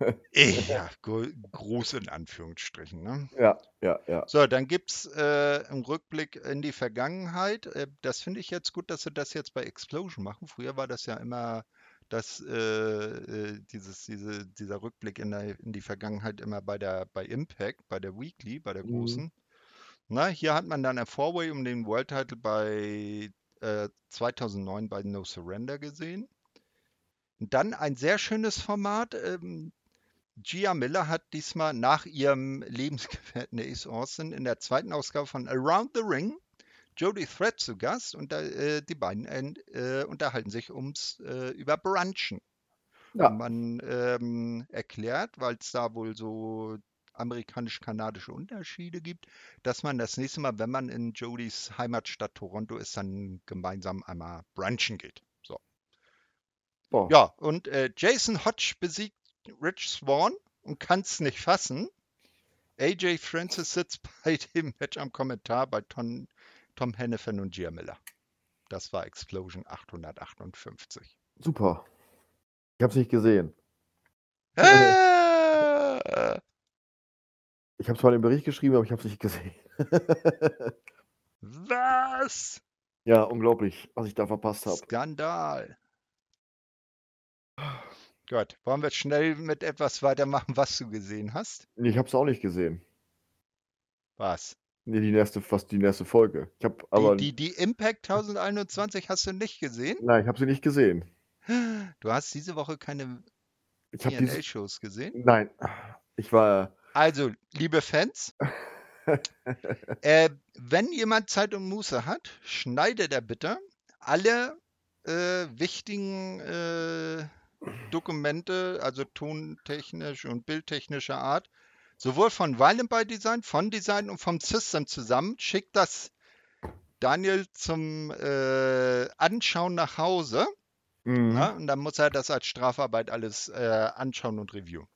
Ja, groß in Anführungsstrichen. Ne? Ja, ja, ja. So, dann gibt es äh, einen Rückblick in die Vergangenheit. Äh, das finde ich jetzt gut, dass sie das jetzt bei Explosion machen. Früher war das ja immer dass äh, äh, dieses, diese, dieser Rückblick in, der, in, die Vergangenheit immer bei der bei Impact, bei der Weekly, bei der mhm. großen. Mhm. Na, hier hat man dann ein Four-Way um den World Title bei äh, 2009 bei No Surrender gesehen. Und dann ein sehr schönes Format. Ähm, Gia Miller hat diesmal nach ihrem Lebensgefährten Ace Austin in der zweiten Ausgabe von Around the Ring Jodie Thread zu Gast und äh, die beiden äh, unterhalten sich ums äh, über Brunchen. Ja. Und man ähm, erklärt, weil es da wohl so amerikanisch-kanadische Unterschiede gibt, dass man das nächste Mal, wenn man in Jodies Heimatstadt Toronto ist, dann gemeinsam einmal brunchen geht. So. Oh. Ja, und äh, Jason Hodge besiegt Rich Swan und kann es nicht fassen. AJ Francis sitzt bei dem Match am Kommentar bei Ton, Tom Hennepin und Gia Miller. Das war Explosion 858. Super. Ich habe es nicht gesehen. Äh! Ich habe zwar den Bericht geschrieben, aber ich habe es nicht gesehen. Was? Ja, unglaublich, was ich da verpasst habe. Skandal. Gut, wollen wir schnell mit etwas weitermachen, was du gesehen hast? Ich habe es auch nicht gesehen. Was? Nee, die nächste, fast die nächste Folge. Ich habe aber. Die, die, die Impact 1021 hast du nicht gesehen? Nein, ich habe sie nicht gesehen. Du hast diese Woche keine TNA-Shows gesehen? Nein. Ich war. Also, liebe Fans, äh, wenn jemand Zeit und Muße hat, schneidet er bitte alle äh, wichtigen äh, Dokumente, also tontechnisch und bildtechnischer Art, sowohl von Violent by Design, von Design und vom System zusammen, schickt das Daniel zum äh, Anschauen nach Hause. Mhm. Na, und dann muss er das als Strafarbeit alles äh, anschauen und reviewen.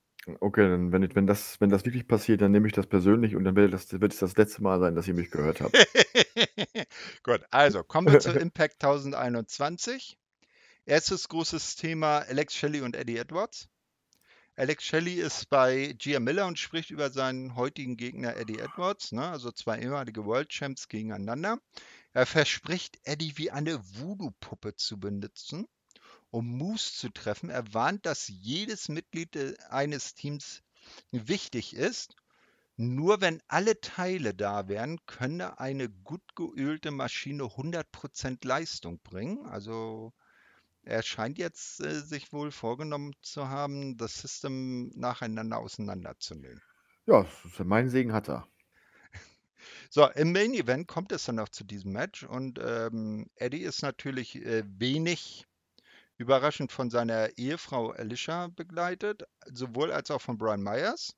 Okay, dann wenn, ich, wenn, das, wenn das wirklich passiert, dann nehme ich das persönlich und dann wird, das, wird es das letzte Mal sein, dass ihr mich gehört habt. Gut, also kommen wir zu Impact 1021. Erstes großes Thema Alex Shelley und Eddie Edwards. Alex Shelley ist bei Gia Miller und spricht über seinen heutigen Gegner Eddie Edwards, ne? also zwei ehemalige World Champs gegeneinander. Er verspricht, Eddie wie eine Voodoo-Puppe zu benutzen, um Moose zu treffen. Er warnt, dass jedes Mitglied eines Teams wichtig ist. Nur wenn alle Teile da wären, könne eine gut geölte Maschine 100% Leistung bringen. Also er scheint jetzt äh, sich wohl vorgenommen zu haben, das System nacheinander auseinanderzunehmen. Ja, meinen Segen hat er. So, im Main Event kommt es dann noch zu diesem Match und ähm, Eddie ist natürlich äh, wenig überraschend von seiner Ehefrau Alicia begleitet, sowohl als auch von Brian Myers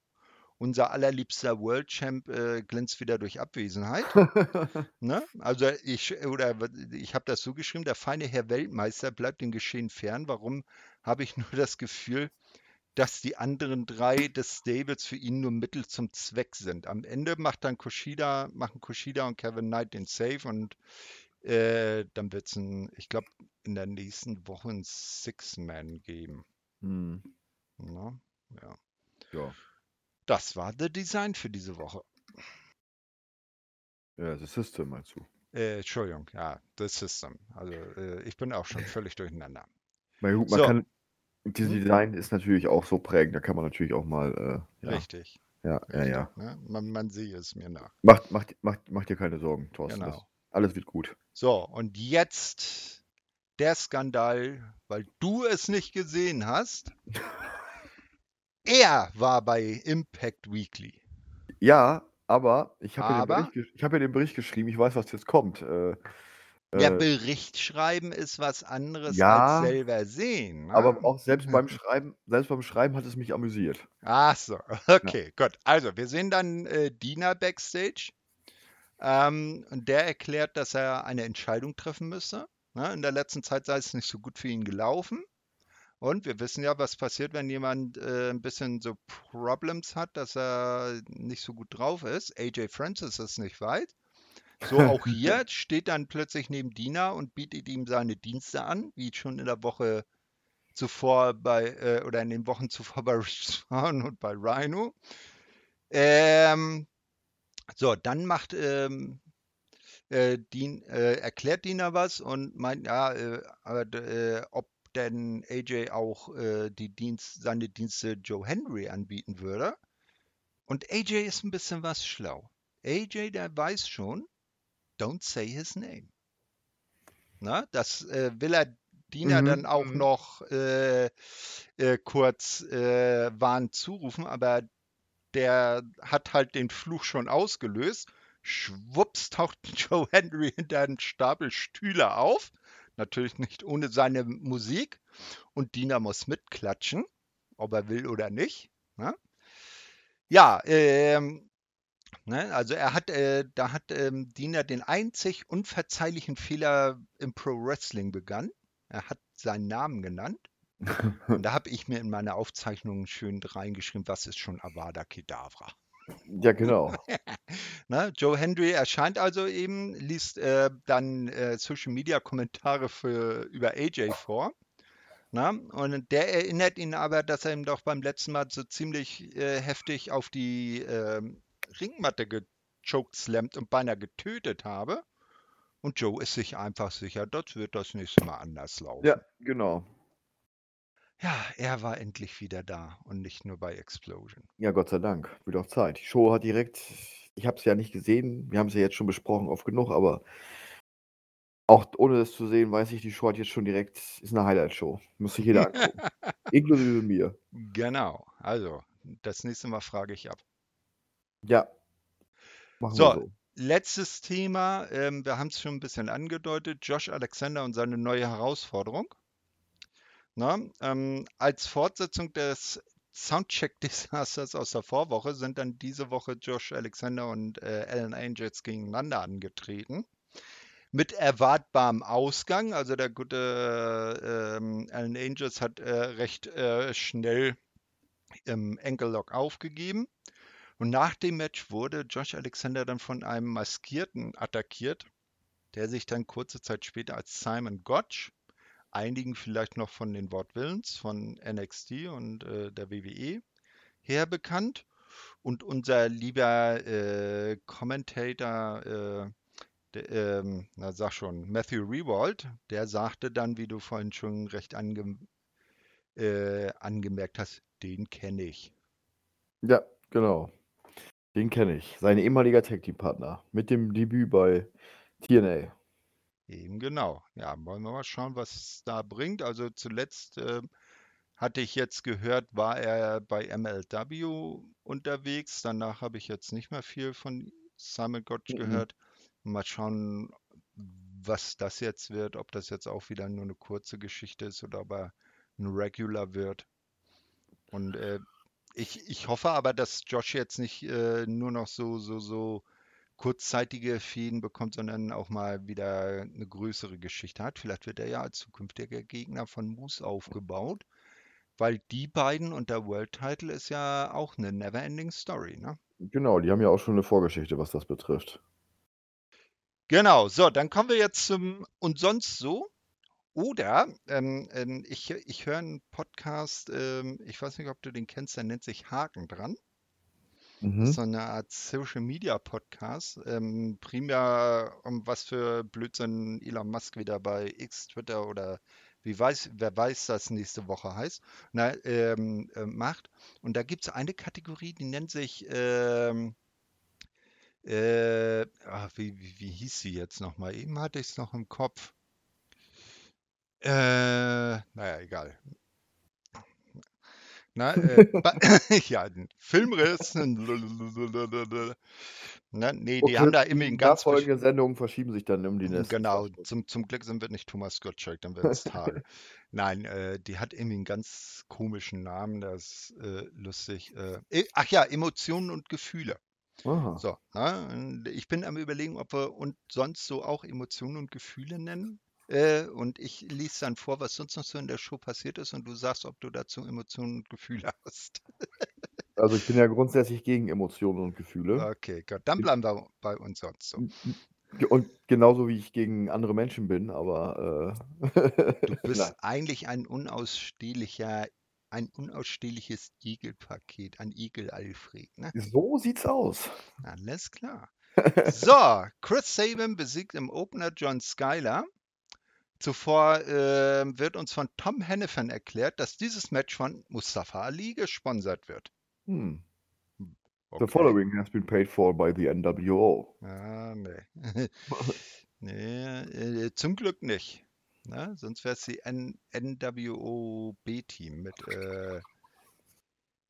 unser allerliebster World Champ äh, glänzt wieder durch Abwesenheit. ne? Also ich oder ich habe das so geschrieben, der feine Herr Weltmeister bleibt dem Geschehen fern. Warum habe ich nur das Gefühl, dass die anderen drei des Stables für ihn nur Mittel zum Zweck sind. Am Ende macht dann Kushida, machen Kushida und Kevin Knight den Save und Äh, dann wird es ein, ich glaube, in der nächsten Woche ein Six-Man geben. Hm. Ne? Ja. Ja. Das war The Design für diese Woche. Ja, das System meinst du. Äh, Entschuldigung, ja, The System. Also äh, ich bin auch schon völlig durcheinander. Na gut, man So. kann. Dieses Hm? Design ist natürlich auch so prägend, da kann man natürlich auch mal. Äh, ja, Richtig. ja, ja, richtig ja. Ne? Man, man sehe es mir nach. Macht, macht, macht, macht dir keine Sorgen, Thorsten. Das, Genau. alles wird gut. So, und jetzt der Skandal, weil du es nicht gesehen hast. Er war bei Impact Weekly. Ja, aber ich habe ja, hab ja den Bericht geschrieben, ich weiß, was jetzt kommt. Äh, Ja, äh, Bericht schreiben ist was anderes Ja, als selber sehen. Ne? aber auch selbst beim Schreiben, selbst beim Schreiben hat es mich amüsiert. Ach so, okay, gut. Also, wir sehen dann äh, Dina backstage. Ähm, und der erklärt, dass er eine Entscheidung treffen müsse. Ne? In der letzten Zeit sei es nicht so gut für ihn gelaufen. Und wir wissen ja, was passiert, wenn jemand äh, ein bisschen so Problems hat, dass er nicht so gut drauf ist. AJ Francis ist nicht weit. So auch hier steht dann plötzlich neben Dina und bietet ihm seine Dienste an, wie schon in der Woche zuvor bei, äh, oder in den Wochen zuvor bei Rich und bei Rhino. Ähm, so, dann macht ähm, äh, Dean, äh, erklärt Dina was und meint, ja, äh, äh, ob denn AJ auch äh, die Dienst, seine Dienste Joe Henry anbieten würde. Und AJ ist ein bisschen was schlau. AJ, der weiß schon, don't say his name. Na, das äh, will er Dina Mhm, dann auch mhm. noch äh, äh, kurz äh, warnend zurufen, aber der hat halt den Fluch schon ausgelöst. Schwupps taucht Joe Henry hinter einen Stapel Stühle auf. Natürlich nicht ohne seine Musik. Und Dina muss mitklatschen, ob er will oder nicht. Ne? Ja, ähm, ne, also er hat, äh, da hat ähm, Dina den einzig unverzeihlichen Fehler im Pro Wrestling begangen. Er hat seinen Namen genannt. Und da habe ich mir in meine Aufzeichnungen schön reingeschrieben, was ist schon Avada Kedavra. Ja, genau. Ne? Joe Hendry erscheint also eben, liest äh, dann äh, Social Media Kommentare für, über AJ vor. Na? Und der erinnert ihn aber, dass er ihm doch beim letzten Mal so ziemlich äh, heftig auf die ähm, Ringmatte gechokeslammt und beinahe getötet habe. Und Joe ist sich einfach sicher, das wird das nächste Mal anders laufen. Ja, genau. Ja, er war endlich wieder da und nicht nur bei Explosion. Ja, Gott sei Dank. Wird auch Zeit. Die Show hat direkt, ich habe es ja nicht gesehen, wir haben es ja jetzt schon besprochen, oft genug, aber auch ohne das zu sehen, weiß ich, die Show hat jetzt schon direkt, ist eine Highlight-Show. Muss sich jeder angucken. Inklusive mir. Genau, also das nächste Mal frage ich ab. Ja. Machen So. wir so. Letztes Thema, ähm, wir haben es schon ein bisschen angedeutet, Josh Alexander und seine neue Herausforderung. Na, ähm, als Fortsetzung des Soundcheck-Desasters aus der Vorwoche sind dann diese Woche Josh Alexander und äh, Alan Angels gegeneinander angetreten. Mit erwartbarem Ausgang. Also der gute ähm, Alan Angels hat äh, recht äh, schnell im Ankle-Lock aufgegeben. Und nach dem Match wurde Josh Alexander dann von einem Maskierten attackiert, der sich dann kurze Zeit später als Simon Gotch, einigen vielleicht noch von den Wortwillens von NXT und äh, der WWE her bekannt. Und unser lieber äh, Commentator, äh, der, ähm, na sag schon, Matthew Rewald, der sagte dann, wie du vorhin schon recht ange äh, angemerkt hast, den kenne ich. Ja, genau. Den kenne ich. Sein ehemaliger Tag-Team-Partner. Mit dem Debüt bei TNA. Eben genau. Ja, wollen wir mal schauen, was es da bringt. Also zuletzt äh, hatte ich jetzt gehört, war er bei MLW unterwegs. Danach habe ich jetzt nicht mehr viel von Simon Gotch Mhm. gehört. Mal schauen, was das jetzt wird, ob das jetzt auch wieder nur eine kurze Geschichte ist oder ob er ein Regular wird. Und äh, ich, ich hoffe aber, dass Josh jetzt nicht äh, nur noch so, so, so kurzzeitige Fäden bekommt, sondern auch mal wieder eine größere Geschichte hat. Vielleicht wird er ja als zukünftiger Gegner von Moose aufgebaut, weil die beiden und der World Title ist ja auch eine Neverending Story, ne? Genau, die haben ja auch schon eine Vorgeschichte, was das betrifft. Genau, so, dann kommen wir jetzt zum Und sonst so. Oder ähm, ähm, ich, ich höre einen Podcast, ähm, ich weiß nicht, ob du den kennst, der nennt sich Haken dran. Mhm. so eine Art Social Media Podcast. Ähm, primär um was für Blödsinn Elon Musk wieder bei X, Twitter oder wie weiß, wer weiß, das nächste Woche heißt, na, ähm, äh, macht. Und da gibt es eine Kategorie, die nennt sich, ähm, äh, ach, wie, wie, wie hieß sie jetzt nochmal? Eben hatte ich es noch im Kopf. Äh, naja, egal. Na, äh, ja, Filmriss. Na, nee, die haben Okay, da die irgendwie ein ganz nachfolgenden Sendungen verschieben sich dann um die nächsten zwei Genau, zum, zum Glück sind wir nicht Thomas Gottschalk, dann wären es Tage. Nein, äh, die hat irgendwie einen ganz komischen Namen, das ist äh, lustig. Äh, eh, ach ja, Emotionen und Gefühle. Aha. So, na, und ich bin am Überlegen, ob wir und sonst so auch Emotionen und Gefühle nennen. Äh, und ich lese dann vor, was sonst noch so in der Show passiert ist, und du sagst, ob du dazu Emotionen und Gefühle hast. Also ich bin ja grundsätzlich gegen Emotionen und Gefühle. Okay, gut, dann bleiben wir bei uns sonst so. Und genauso wie ich gegen andere Menschen bin, aber äh, Du bist eigentlich ein unausstehlicher, ein unausstehliches Igelpaket, ein Igel-Alfred, ne? so sieht's aus. Alles klar. So, Chris Sabin besiegt im Opener John Skyler. Zuvor ähm, wird uns von Tom Hennefan erklärt, dass dieses Match von Mustafa Ali gesponsert wird. Hm. The Okay. following has been paid for by the NWO. Ah, nee. nee, äh, zum Glück nicht. Ne? Sonst wäre es die N NWO B-Team mit, äh,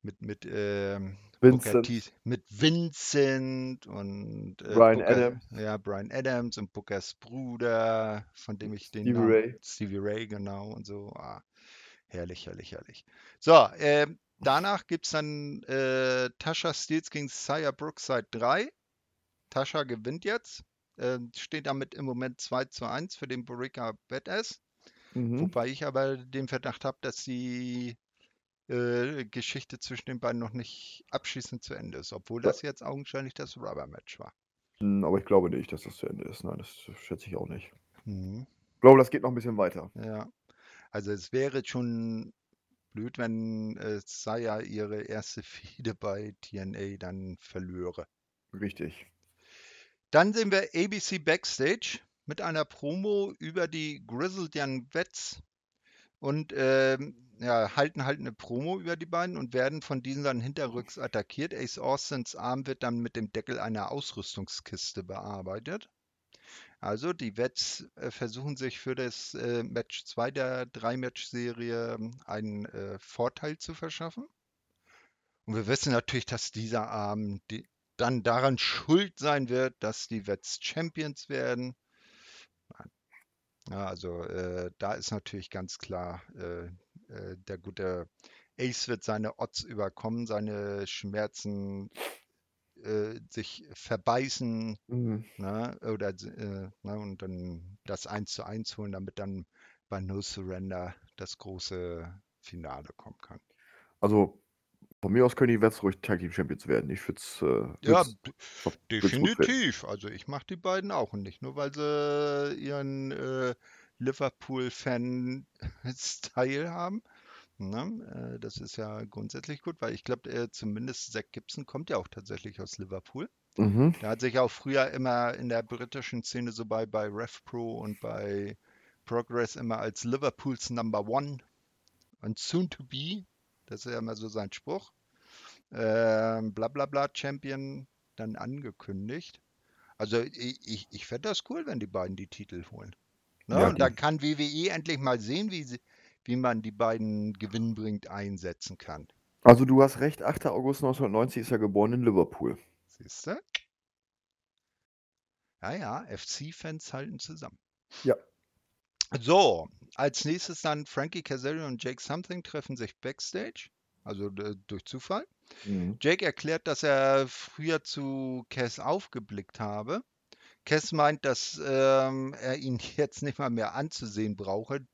mit, mit, ähm, Vincent, T, mit Vincent und äh, Brian Booker, Adams, ja, Brian Adams und Bookers Bruder, von dem ich den Stevie Namen, Ray. Stevie Ray, genau, und so. Ah, herrlich, herrlich, herrlich. So, ähm, danach gibt es dann äh, Tasha Steels gegen Saya Brookside 3. Tasha gewinnt jetzt. Äh, steht damit im Moment 2 zu 1 für den Boricua Badass. Mhm. Wobei ich aber den Verdacht habe, dass die äh, Geschichte zwischen den beiden noch nicht abschließend zu Ende ist, obwohl das jetzt augenscheinlich das Rubber-Match war. Hm, Aber ich glaube nicht, dass das zu Ende ist. Nein, das schätze ich auch nicht. Mhm. Ich glaube, das geht noch ein bisschen weiter. Ja, also es wäre schon blöd, wenn äh, Saya ihre erste Fehde bei TNA dann verlöre. Richtig. Dann sehen wir ABC Backstage mit einer Promo über die Grizzled Young Vets und ähm, ja, halten halt eine Promo über die beiden und werden von diesen dann hinterrücks attackiert. Ace Austins Arm wird dann mit dem Deckel einer Ausrüstungskiste bearbeitet. Also die Vets äh, versuchen sich für das äh, Match 2 der Drei-Match-Serie ähm, einen äh, Vorteil zu verschaffen. Und wir wissen natürlich, dass dieser Arm dann daran schuld sein wird, dass die Vets Champions werden. Ja, also äh, da ist natürlich ganz klar, äh, äh, der gute Ace wird seine Odds überkommen, seine Schmerzen äh, sich verbeißen Mhm. ne, oder äh, ne, und dann das 1 zu 1 holen, damit dann bei No Surrender das große Finale kommen kann. Also von mir aus können die Vets ruhig Tag Team Champions werden. Ich würde es. Äh, Ja, definitiv. Also ich mache die beiden auch und nicht nur, weil sie ihren äh, Liverpool-Fan-Style haben. Ne? Äh, das ist ja grundsätzlich gut, weil ich glaube, äh, zumindest Zack Gibson kommt ja auch tatsächlich aus Liverpool. Mhm. Der hat sich auch früher immer in der britischen Szene so bei, bei RevPro und bei Progress immer als Liverpools Number One und soon to be, das ist ja immer so sein Spruch, ähm, bla bla bla Champion dann angekündigt. Also ich, ich, ich fände das cool, wenn die beiden die Titel holen. Ne? Ja, und dann die- kann WWE endlich mal sehen, wie, sie, wie man die beiden gewinnbringend einsetzen kann. Also du hast recht, 8. August 1990 ist er geboren in Liverpool. Siehst du? Ja, ja, FC-Fans halten zusammen. Ja. So, als nächstes dann Frankie Kazarian und Jake Something treffen sich backstage, also durch Zufall. Mhm. Jake erklärt, dass er früher zu Cass aufgeblickt habe. Cass meint, dass ähm, er ihn jetzt nicht mal mehr anzusehen brauche.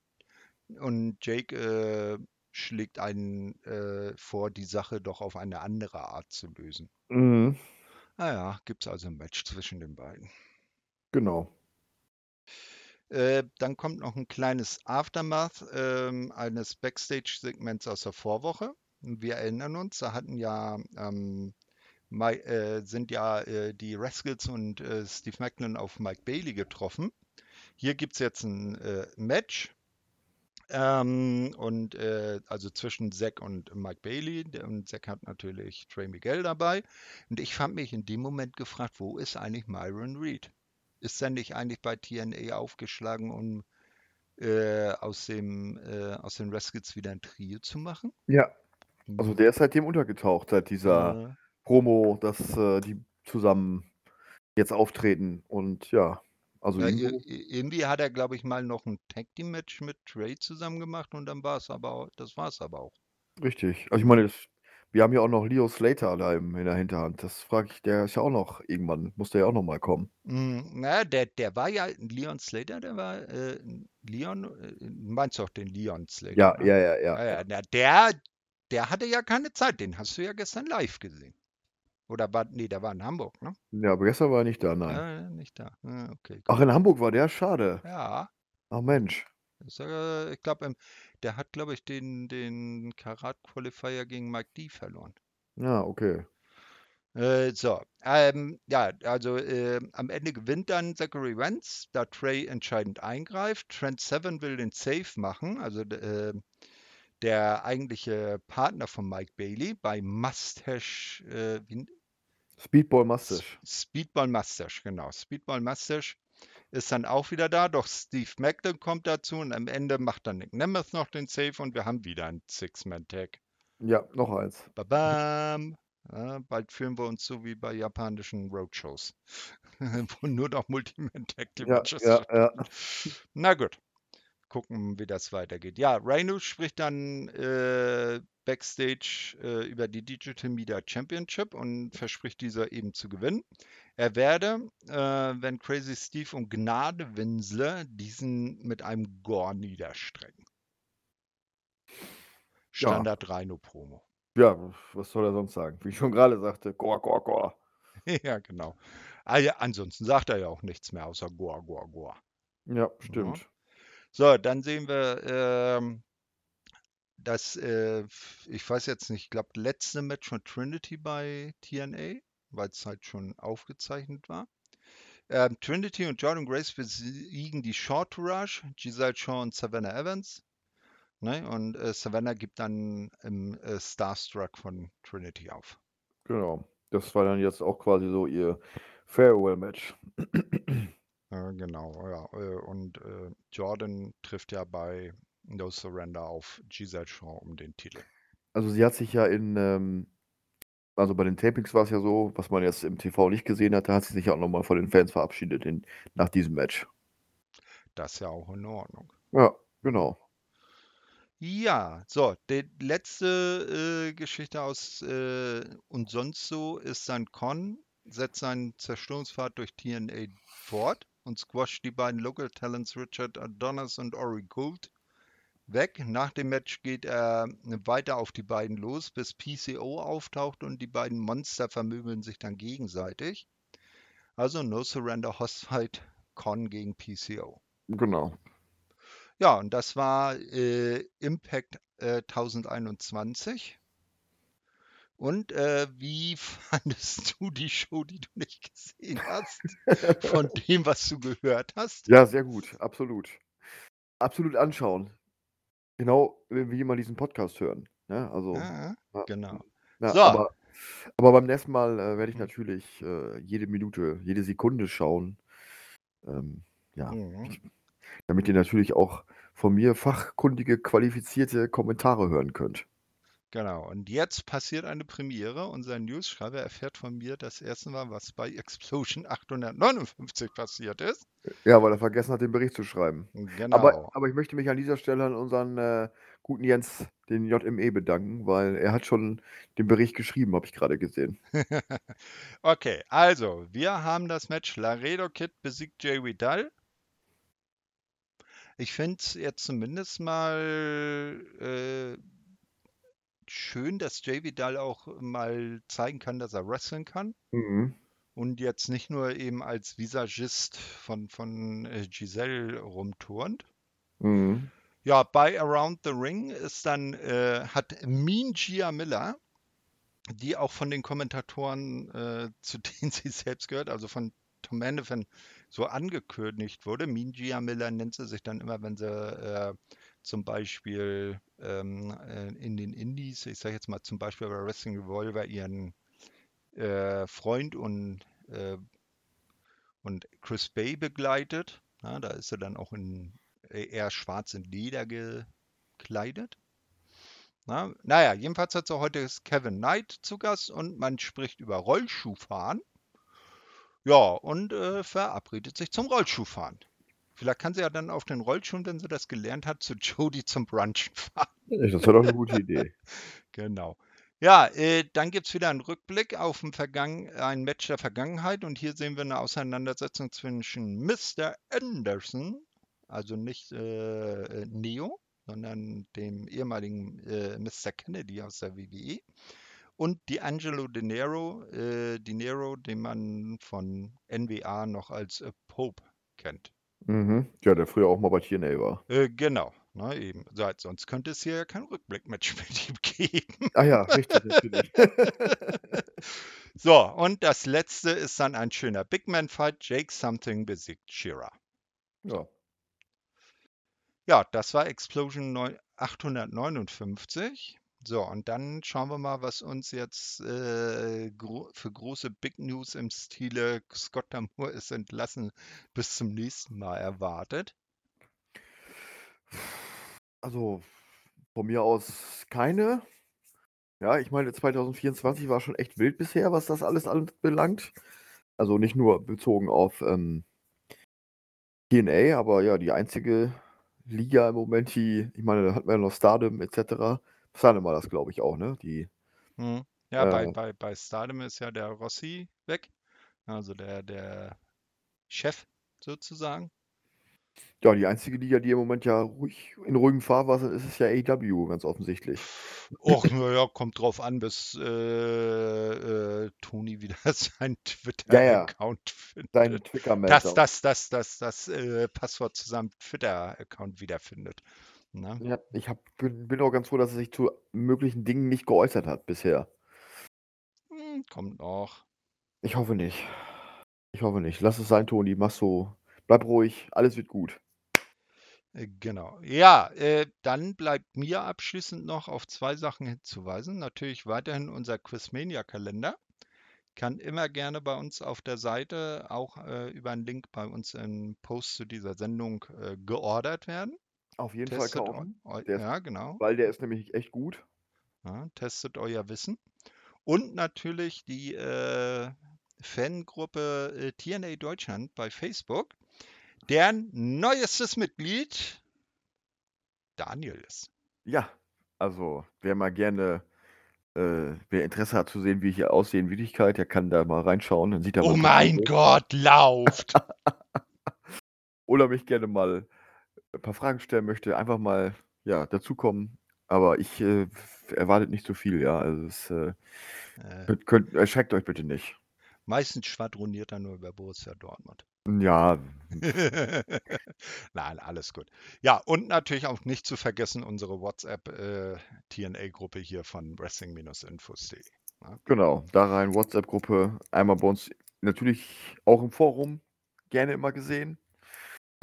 Und Jake äh, schlägt einen äh, vor, die Sache doch auf eine andere Art zu lösen. Mhm. Naja, gibt es also ein Match zwischen den beiden. Genau. Äh, dann kommt noch ein kleines Aftermath ähm, eines Backstage-Segments aus der Vorwoche. Wir erinnern uns, da hatten ja ähm, äh, sind ja äh, die Rascals und äh, Steve Macklin auf Mike Bailey getroffen. Hier gibt es jetzt ein äh, Match. Ähm, und äh, also zwischen Zack und Mike Bailey. Und Zack hat natürlich Trey Miguel dabei. Und ich fand mich in dem Moment gefragt, wo ist eigentlich Myron Reed? Ist er nicht eigentlich bei TNA aufgeschlagen, um äh, aus, dem, äh, aus den Rascals wieder ein Trio zu machen? Ja. Also der ist seitdem untergetaucht, seit dieser Äh, Promo, dass äh, die zusammen jetzt auftreten. Und ja, also Ja, irgendwie hat er, glaube ich, mal noch ein Tag Team Match mit Trey zusammen gemacht und dann war es aber auch, das war es aber auch. richtig. Also ich meine, das, wir haben ja auch noch Leo Slater da im, in der Hinterhand. Das frage ich, der ist ja auch noch irgendwann, muss der ja auch noch mal kommen. Mm, Na, der, der war ja Leon Slater, der war äh, Leon, äh, du meinst doch den Leon Slater, Ja, ne? ja, ja, ja. Ja, ja. ja, na, der, der hatte ja keine Zeit, den hast du ja gestern live gesehen. Oder war, nee, der war in Hamburg, ne? Ja, aber gestern war er nicht da, nein. Ja, nicht da. Ja, okay, Ach, gut. in Hamburg war der? Schade. Ja, Ach Mensch. ist, äh, ich glaube, der hat, glaube ich, den, den Karat Qualifier gegen Mike D verloren. Ja, okay. Äh, so, ähm, ja, also äh, am Ende gewinnt dann Zachary Wentz, da Trey entscheidend eingreift. Trent Seven will den Save machen, also äh, der eigentliche Partner von Mike Bailey bei Mustache, äh, Speedball Mustache. Speedball Mustache, genau. Speedball Mustache ist dann auch wieder da, doch Steve Macklin kommt dazu und am Ende macht dann Nick Nemeth noch den Save und wir haben wieder ein Six-Man-Tag. Ja, noch eins. Babam. Ja, bald fühlen wir uns so wie bei japanischen Roadshows, wo nur noch Multiman-Tag-Matches Ja, ja, ja. Na gut, gucken, wie das weitergeht. Ja, Rhino spricht dann äh, backstage äh, über die Digital Media Championship und verspricht dieser eben zu gewinnen. Er werde, äh, wenn Crazy Steve um Gnade winsle, diesen mit einem Gore niederstrecken. Ja. Standard Rhino-Promo. Ja, was soll er sonst sagen? Wie ich schon gerade sagte, Gor, Gor, Gor. Ja, genau. Ah, ja, ansonsten sagt er ja auch nichts mehr außer Gore, Gore, Gore. Ja, stimmt. So, dann sehen wir ähm, das, äh, ich weiß jetzt nicht, ich glaube, letzte Match von Trinity bei TNA, weil es halt schon aufgezeichnet war. Ähm, Trinity und Jordan Grace besiegen die Short Rush, Giselle Shaw und Savannah Evans. Ne? Und äh, Savannah gibt dann im äh, Starstruck von Trinity auf. Genau. Das war dann jetzt auch quasi so ihr Farewell-Match. Genau, ja. Äh, und äh, Jordan trifft ja bei No Surrender auf Giselle Shaw um den Titel. Also sie hat sich ja in, ähm, also bei den Tapings war es ja so, was man jetzt im TV nicht gesehen hat, da hat sie sich ja auch nochmal von den Fans verabschiedet in, nach diesem Match. Das ist ja auch in Ordnung. Ja, genau. Ja, so, die letzte äh, Geschichte aus äh, und sonst so ist dann Con, setzt seinen Zerstörungsfahrt durch TNA fort und squasht die beiden Local Talents Richard Adonis und Ori Gould weg. Nach dem Match geht er weiter auf die beiden los, bis PCO auftaucht und die beiden Monster vermöbeln sich dann gegenseitig. Also No Surrender Host Fight Con gegen PCO. Genau. Ja, und das war äh, Impact äh, 1021. Und äh, wie fandest du die Show, die du nicht gesehen hast, von dem, was du gehört hast? Ja, sehr gut, absolut. Absolut anschauen. Genau wie immer diesen Podcast hören. Ne? Also, Ja, ja, genau. ja, So. aber, aber beim nächsten Mal äh, werde ich natürlich äh, jede Minute, jede Sekunde schauen. Ähm, ja, Mhm. damit ihr natürlich auch von mir fachkundige, qualifizierte Kommentare hören könnt. Genau. Und jetzt passiert eine Premiere. Unser Newsschreiber erfährt von mir das erste Mal, was bei Explosion 859 passiert ist. Ja, weil er vergessen hat, den Bericht zu schreiben. Genau. Aber, aber ich möchte mich an dieser Stelle an unseren äh, guten Jens, den JME, bedanken, weil er hat schon den Bericht geschrieben, habe ich gerade gesehen. Okay, also, wir haben das Match Laredo Kid besiegt Jay Vidal. Ich finde es jetzt zumindest mal äh, schön, dass Jay Vidal auch mal zeigen kann, dass er wrestlen kann. Mhm. und jetzt nicht nur eben als Visagist von, von äh, Giselle rumturnt. Mhm. Ja, bei Around the Ring ist dann, äh, hat Mean Gia Miller, die auch von den Kommentatoren, äh, zu denen sie selbst gehört, also von Tom Hannifan, so angekündigt wurde. Mean Gia Miller nennt sie sich dann immer, wenn sie äh, zum Beispiel ähm, äh, in den Indies, ich sage jetzt mal zum Beispiel bei Wrestling Revolver, ihren äh, Freund und, äh, und Chris Bay begleitet. Ja, da ist er dann auch in äh, eher schwarz in Leder gekleidet. Na, naja, jedenfalls hat sie heute Kevin Knight zu Gast und man spricht über Rollschuhfahren. Ja, und äh, verabredet sich zum Rollschuhfahren. Vielleicht kann sie ja dann auf den Rollschuhen, wenn sie das gelernt hat, zu Jody zum Brunchen fahren. Das wäre doch eine gute Idee. genau. Ja, äh, dann gibt es wieder einen Rückblick auf ein, Vergangen ein Match der Vergangenheit und hier sehen wir eine Auseinandersetzung zwischen Mr. Anderson, also nicht äh, Neo, sondern dem ehemaligen äh, Mr. Kennedy aus der WWE und D'Angelo De Niro, äh, De Niro, den man von NWA noch als äh, Pope kennt. Mhm. Ja, der früher auch mal bei TNA war. Äh, genau. Na eben, Seit- sonst könnte es hier ja kein Rückblick-Match mit ihm geben. Ah ja, richtig, natürlich. So, und das letzte ist dann ein schöner Big Man-Fight. Jake Something besiegt Shira. ja. Ja, das war Explosion neun- 859. So, und dann schauen wir mal, was uns jetzt äh, gro für große Big News im Stile Scott Damour ist entlassen bis zum nächsten Mal erwartet. Also von mir aus keine. Ja, ich meine, 2024 war schon echt wild bisher, was das alles anbelangt. Also nicht nur bezogen auf ähm, TNA, aber ja, die einzige Liga im Moment, die, ich meine, da hatten wir ja noch Stardom etc. Stardom war das, glaube ich, auch, ne? Die, Hm. Ja, bei, äh, bei, bei Stardom ist ja der Rossi weg, also der, der Chef sozusagen. ja, die einzige Liga, die im Moment ja ruhig in ruhigem Fahrwasser ist, ist ja AEW, ganz offensichtlich. Och, naja, kommt drauf an, bis äh, äh, Toni wieder seinen Ja, ja, Twitter-Account dein findet. Das, Twitter-Melter. das, das, das, das äh, Passwort zu seinem Twitter-Account wiederfindet. Ne? Ja, ich hab, bin, bin auch ganz froh, dass er sich zu möglichen Dingen nicht geäußert hat bisher. Hm, kommt noch. Ich hoffe nicht. Ich hoffe nicht. Lass es sein, Toni. Mach so. Bleib ruhig. Alles wird gut. Äh, Genau. Ja, äh, dann bleibt mir abschließend noch auf zwei Sachen hinzuweisen. Natürlich weiterhin unser Quizmania-Kalender. Kann immer gerne bei uns auf der Seite auch äh, über einen Link bei uns im Post zu dieser Sendung äh, geordert werden. Auf jeden Fall Testet eu kaufen. eu ist, ja, genau. weil der ist nämlich echt gut. Ja, testet euer Wissen. Und natürlich die äh, Fangruppe äh, TNA Deutschland bei Facebook, deren neuestes Mitglied Daniel ist. Ja, also wer mal gerne, äh, wer Interesse hat zu sehen, wie ich hier aussehe in Wirklichkeit, der kann da mal reinschauen. Dann sieht er Oh mein. Gott, lauft! Oder mich gerne mal ein paar Fragen stellen möchte, einfach mal ja, dazukommen. Aber ich äh, erwartet nicht so viel, ja. Also es, äh, Äh, könnt, könnt, erschreckt euch bitte nicht. meistens schwadroniert er nur über Borussia Dortmund. Ja, Nein, alles gut. Ja, und natürlich auch nicht zu vergessen unsere WhatsApp-TNA-Gruppe hier von wrestling-infos.de. Ja, genau. Da rein, WhatsApp-Gruppe, einmal bei uns natürlich auch im Forum, gerne immer gesehen.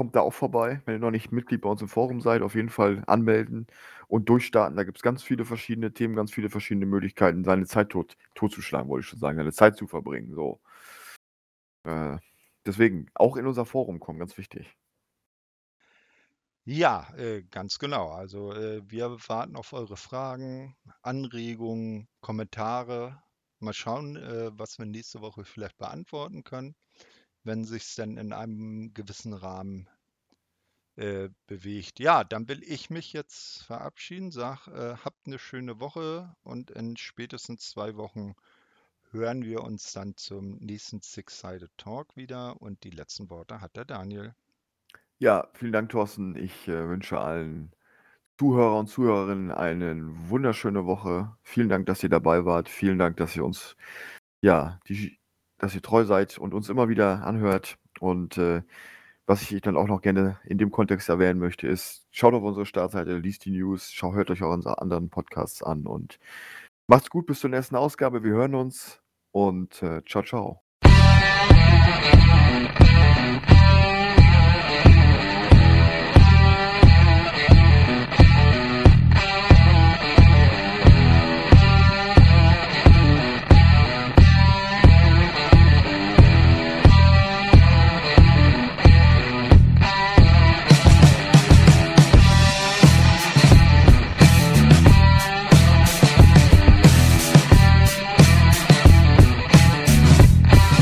Kommt da auch vorbei, wenn ihr noch nicht Mitglied bei uns im Forum seid, auf jeden Fall anmelden und durchstarten. Da gibt es ganz viele verschiedene Themen, ganz viele verschiedene Möglichkeiten, seine Zeit tot, totzuschlagen, wollte ich schon sagen, seine Zeit zu verbringen. So. Äh, deswegen, auch in unser Forum kommen, ganz wichtig. Ja, äh, ganz genau. Also äh, wir warten auf eure Fragen, Anregungen, Kommentare. Mal schauen, äh, was wir nächste Woche vielleicht beantworten können, wenn sich denn in einem gewissen Rahmen äh, bewegt. Ja, dann will ich mich jetzt verabschieden. Sag, äh, habt eine schöne Woche und in spätestens zwei Wochen hören wir uns dann zum nächsten Six-Sided Talk wieder und die letzten Worte hat der Daniel. Ja, vielen Dank, Thorsten. Ich äh, wünsche allen Zuhörer und Zuhörerinnen eine wunderschöne Woche. Vielen Dank, dass ihr dabei wart. Vielen Dank, dass ihr uns ja die dass ihr treu seid und uns immer wieder anhört. Und äh, was ich dann auch noch gerne in dem Kontext erwähnen möchte, ist, schaut auf unsere Startseite, liest die News, schaut, hört euch auch unsere anderen Podcasts an und macht's gut bis zur nächsten Ausgabe. Wir hören uns und äh, ciao, ciao.